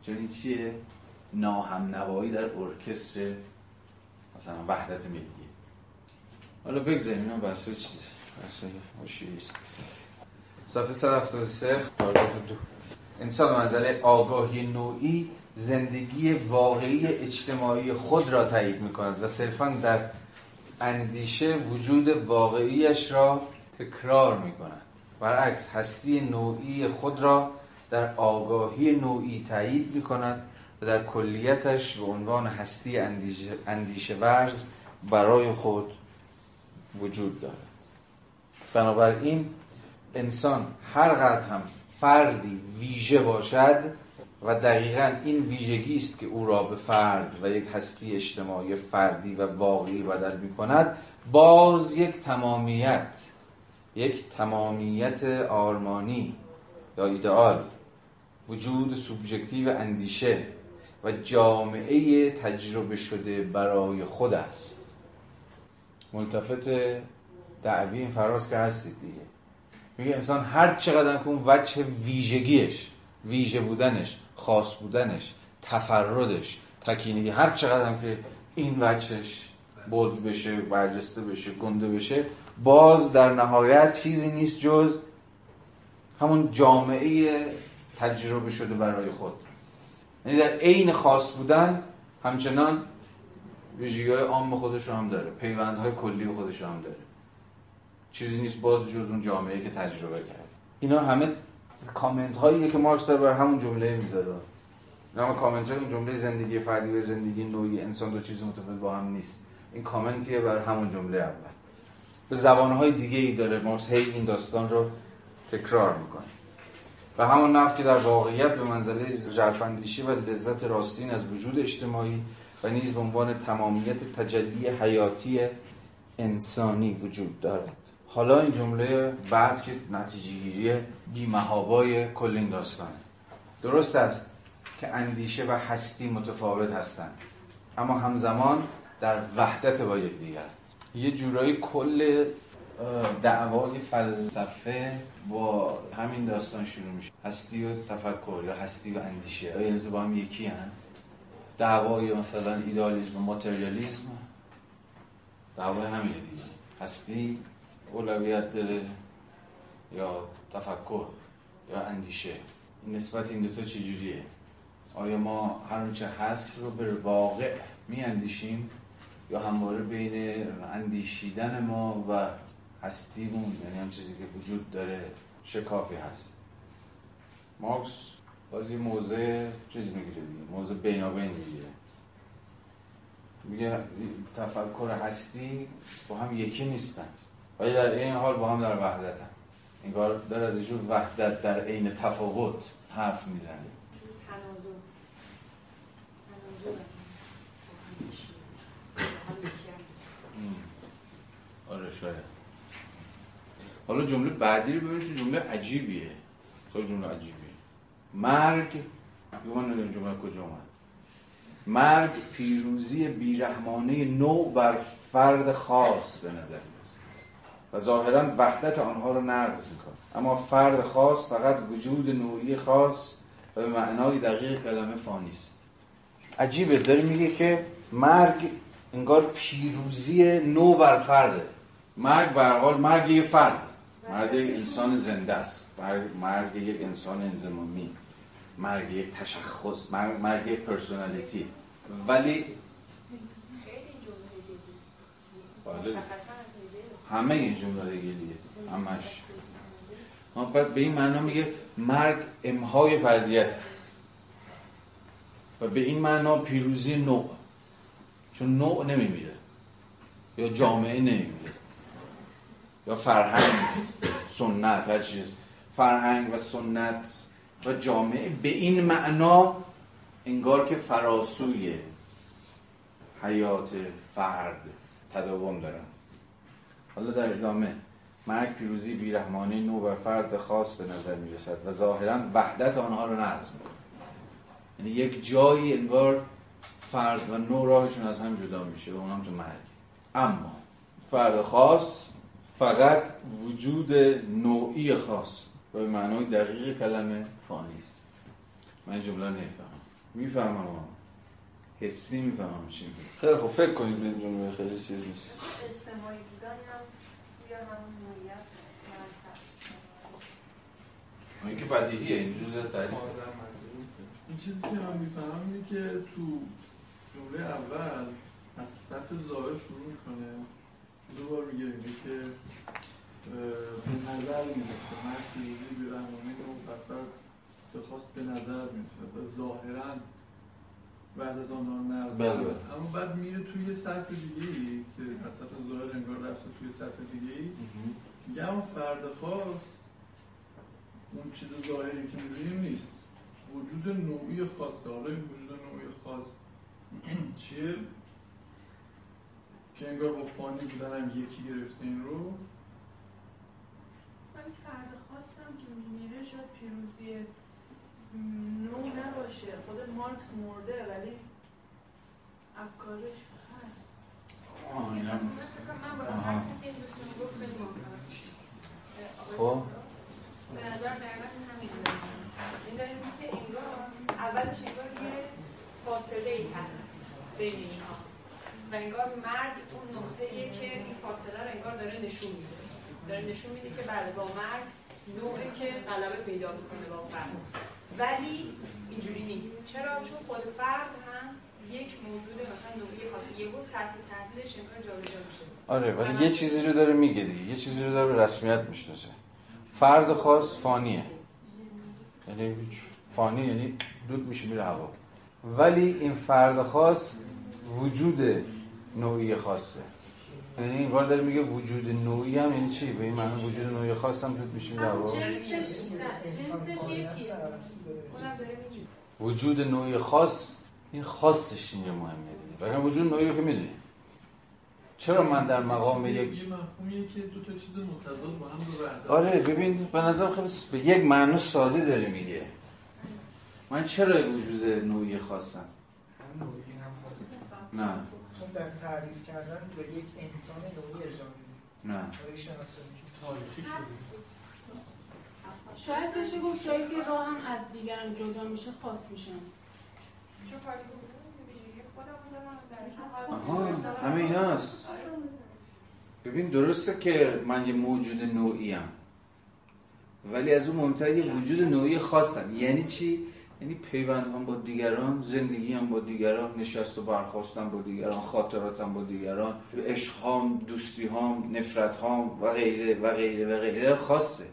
چون این چیه؟ ناهم نوایی در ارکستر مثلا وحدت ملی. حالا بگذاریم اینا بحثای چیزه. بحثای است. صفحه 173 پاراگراف دو. انسان منزله آگاهی نوعی زندگی واقعی اجتماعی خود را تایید می کند و صرفا در اندیشه وجود واقعیش را تکرار می کند برعکس هستی نوعی خود را در آگاهی نوعی تایید می کند و در کلیتش به عنوان هستی اندیشه, اندیشه ورز برای خود وجود دارد. بنابراین انسان هر قدر هم فردی ویژه باشد و دقیقا این ویژگی است که او را به فرد و یک هستی اجتماعی فردی و واقعی بدل می کند باز یک تمامیت یک تمامیت آرمانی یا ایدئال وجود سوبژکتیو اندیشه و جامعه تجربه شده برای خود است. ملتفت دعوی این فراز که هستید دیگه. میگه انسان هر چقدر که اون وجه ویژگیش ویژه بودنش خاص بودنش تفردش تکینگی هر چقدر که این وجهش بولد بشه برجسته بشه گنده بشه باز در نهایت چیزی نیست جز همون جامعه تجربه شده برای خود. یعنی در عین خاص بودن همچنان ویژگی های عام خودش هم داره پیوندهای کلی خودش هم داره. چیزی نیست باز جز اون جامعه که تجربه کرد. اینا همه کامنت هایی که مارکس داره بر همون جمله می‌ذاره. اینا کامنت های اون جمله زندگی فردی و زندگی نوعی انسان دو چیز متفاوت با هم نیست. این کامنتیه بر همون جمله اول. به زبانهای دیگه ای داره. مارکس هی این داستان رو تکرار می‌کنه و همون نفت که در واقعیت به منزله جرفندیشی و لذت راستین از وجود اجتماعی و نیز به عنوان تمامیت تجلی حیاتی انسانی وجود دارد. حالا این جمله بعد که نتیجه گیری بیمهابای کل این داستانه. درست است که اندیشه و هستی متفاوت هستند اما همزمان در وحدت با یکدیگر. یه جورایی کل دعوای فلسفه با همین داستان شروع میشه. هستی و تفکر یا هستی و اندیشه آیا تو با هم یکی؟ دعوای مثلا ایدالیزم و ماتریالیزم دعوای همین دیگه. هستی اولویت داره یا تفکر یا اندیشه. نسبت این دوتا چجوریه؟ آیا ما هر چه هست رو به واقع می اندیشیم یا همواره بین اندیشیدن ما و هستیمون یعنی هم چیزی که وجود داره شکافی هست. مارکس بازی موضع چیز می‌گیره دیگه موضع بینابین می‌گیره میگه تفکر هستی با هم یکی نیستن. ولی در این حال با هم در وحدتن. انگار در از اینجور وحدت در عین تفاوت حرف می‌زنه آره شاید. حالا جمله بعدی رو ببینید جمله عجیبیه. خیلی جمله عجیبیه. مرگ یه من نمی‌دونم جمله کجا اومد؟ مرگ پیروزی بیرحمانه نوع بر فرد خاص به نظر و ظاهرا وحدت آنها رو نقض می‌کنه. اما فرد خاص فقط وجود نوعی خاص و به معنای دقیق کلمه فانی است. عجیبه. داره میگه که مرگ انگار پیروزی نو بر فرده. مرگ به حال مرگ یه فرد. مرگ یک انسان زنده است. مرگ, یک انسان انزمامی مرگ یک تشخص. مرگ, مرگ یک پرسونالیتی. ولی بله. همه این جمله گلیه همش. ما بعد به این معنا میگه مرگ امهای فردیت و به این معنا پیروزی نوع. چون نوع نمیمیره. یا جامعه نمیمیره. یا فرهنگ سنت هر چیز. فرهنگ و سنت و جامعه به این معنا انگار که فراسوی حیات فرد تداوم دارن. حالا در ادامه مرگ پیروزی بیرحمانی نو بر فرد خاص به نظر می رسد و ظاهرا وحدت آنها رو نقض می‌کنه. یعنی یک جایی انگار فرد و نو راهشون از هم جدا میشه و اونم تو مرگ. اما فرد خاص فقط وجود نوعی خاص و به معنای دقیق کلمه فانی است. من این جمله نمی‌فهمم. می‌فهمم حسی می‌فهمم چی میگه. خیلی خب فکر کنید به این جمله خیلی چیز نیست. اجتماعی بودن هم توی همون نوعیت این که بدیهیه این جزء تعریف. این چیزی که من می‌فهمم اینه که تو جمله اول از سطح ظاهر شروع می‌کنه. دو بار میگه که به نظر می‌رسه. مرد پیروزی به رحمانی و بفر خواست به نظر می‌رسه. و ظاهرا وحدت آنها رو نقض بله،. اما بعد میره توی یه سطح دیگه ای که سطح ظاهر انگار رفته توی سطح دیگه ای میگه اما فرد خاص اون چیز ظاهری که می‌بینیم نیست. وجود نوعی خاصه. حالا این وجود نوعی خاص [CLEARS THROAT] چیه؟ که انگار با فانی بودن هم یکی گرفته این رو. ولی فرد خواستم که میمیره شاید پیروزی نو نباشه. خود مارکس مرده ولی افکارش هست. آه اینم. من من خب. به نظر دقیقا این همینه این داره میگه که انگار اولش انگار یه فاصله ای هست بین اینها و انگار مرگ اون نقطه که این فاصله رو انگار داره نشون میده. داره نشون میده که بله با مرگ نوعی که غلبه پیدا می‌کنه با فرد. ولی اینجوری نیست. چرا؟ چون خود فرد هم یک موجود مثلا نوعی خاصی یهو سطح تحلیلش انگار جابجا میشه. آره ولی یه چیزی رو داره میگه دیگه. یه چیزی رو داره رسمیت می‌شناسه. فرد خاص فانیه. یعنی فانی یعنی دود میشه میره هوا. ولی این فرد خاص وجود نوعی خاصه. یعنی این کار داره میگه وجود نوعی هم یعنی چی؟ به این معنی وجود نوعی خاص هم میشه. اونم داره میگه. وجود نوعی خاص این خاصش اینجا مهمه دیگه. ولی وجود نوعی رو که می‌دونی. چرا من در مقام یک یه مفهومیه که دو تا چیز متضاد با هم رو وحدت آره ببین به نظر خیلی به یک معنی ساده داره میگه. من چرا وجود نوعی خواستم هم نوعی هم خاص. نه. چون در تعریف کردن به یک انسان نوعی ارجاع میدیم نه. برای شناسایی. تاریخی شده. شاید بشه گفت جایی که راه هم از دیگران جدا میشه خاص میشن آها همه ایناست. ببین درسته که من یه موجود نوعی ام. ولی از اون مهمتر یه وجود نوعی خاصم یعنی چی؟ یعنی پیوند هم با دیگران زندگی هم با دیگران نشست و برخواستم با دیگران خاطراتم با دیگران عشق هام دوستی هام نفرت هام و غیره و غیره و غیره. خاصه.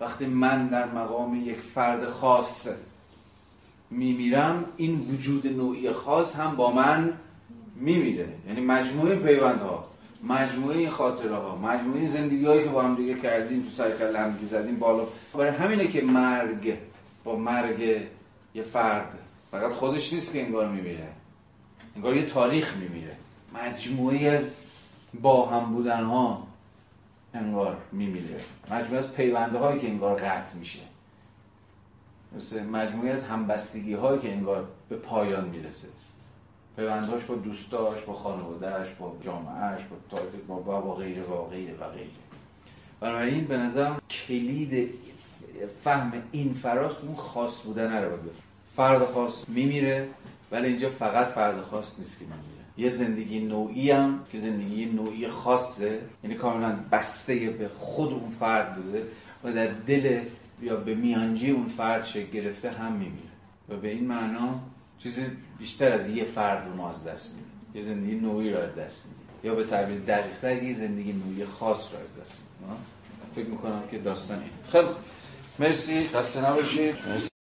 وقتی من در مقام یک فرد خاص میمیرم این وجود نوعی خاص هم با من میمیره. یعنی مجموعه پیوندها مجموعه این خاطره ها مجموعه زندگی هایی که با هم دیگه کردیم تو سر کله هم زدیم بالا. برای همینه که مرگ با مرگ یه فرد. فقط خودش نیست که انگار میمیره. انگار یه تاریخ میمیره. مجموعه از با هم بودن ها انگار میمیره. مجموعه از پیونده هایی که انگار قطع میشه. مثل مجموعه از همبستگی هایی که انگار به پایان می‌رسه. پیوندهاش با دوستاش با خانوادهش با جامعهش با تاریخ با با, با غیره و غیره و غیره. بنابراین به نظرم کلید فهم این فراست اون خاص بودن رو بفهم فرد خاص میمیره ولی اینجا فقط فرد خاص نیست که میمیره. یه زندگی نوعی هم که زندگی نوعی خاصه یعنی کاملا بسته به خود اون فرد بوده و در دل یا به میانجی اون فرد شکل گرفته هم میمیره. و به این معنا چیزی بیشتر از یه فرد رو ما از دست میدیم. یه زندگی نوعی رو از دست میدیم. یا به تعبیر دقیقتر یه زندگی نوعی خاص رو از دست میدیم. فکر می‌کنم که داستان خیلی خوب. مرسی. خسته نباشید.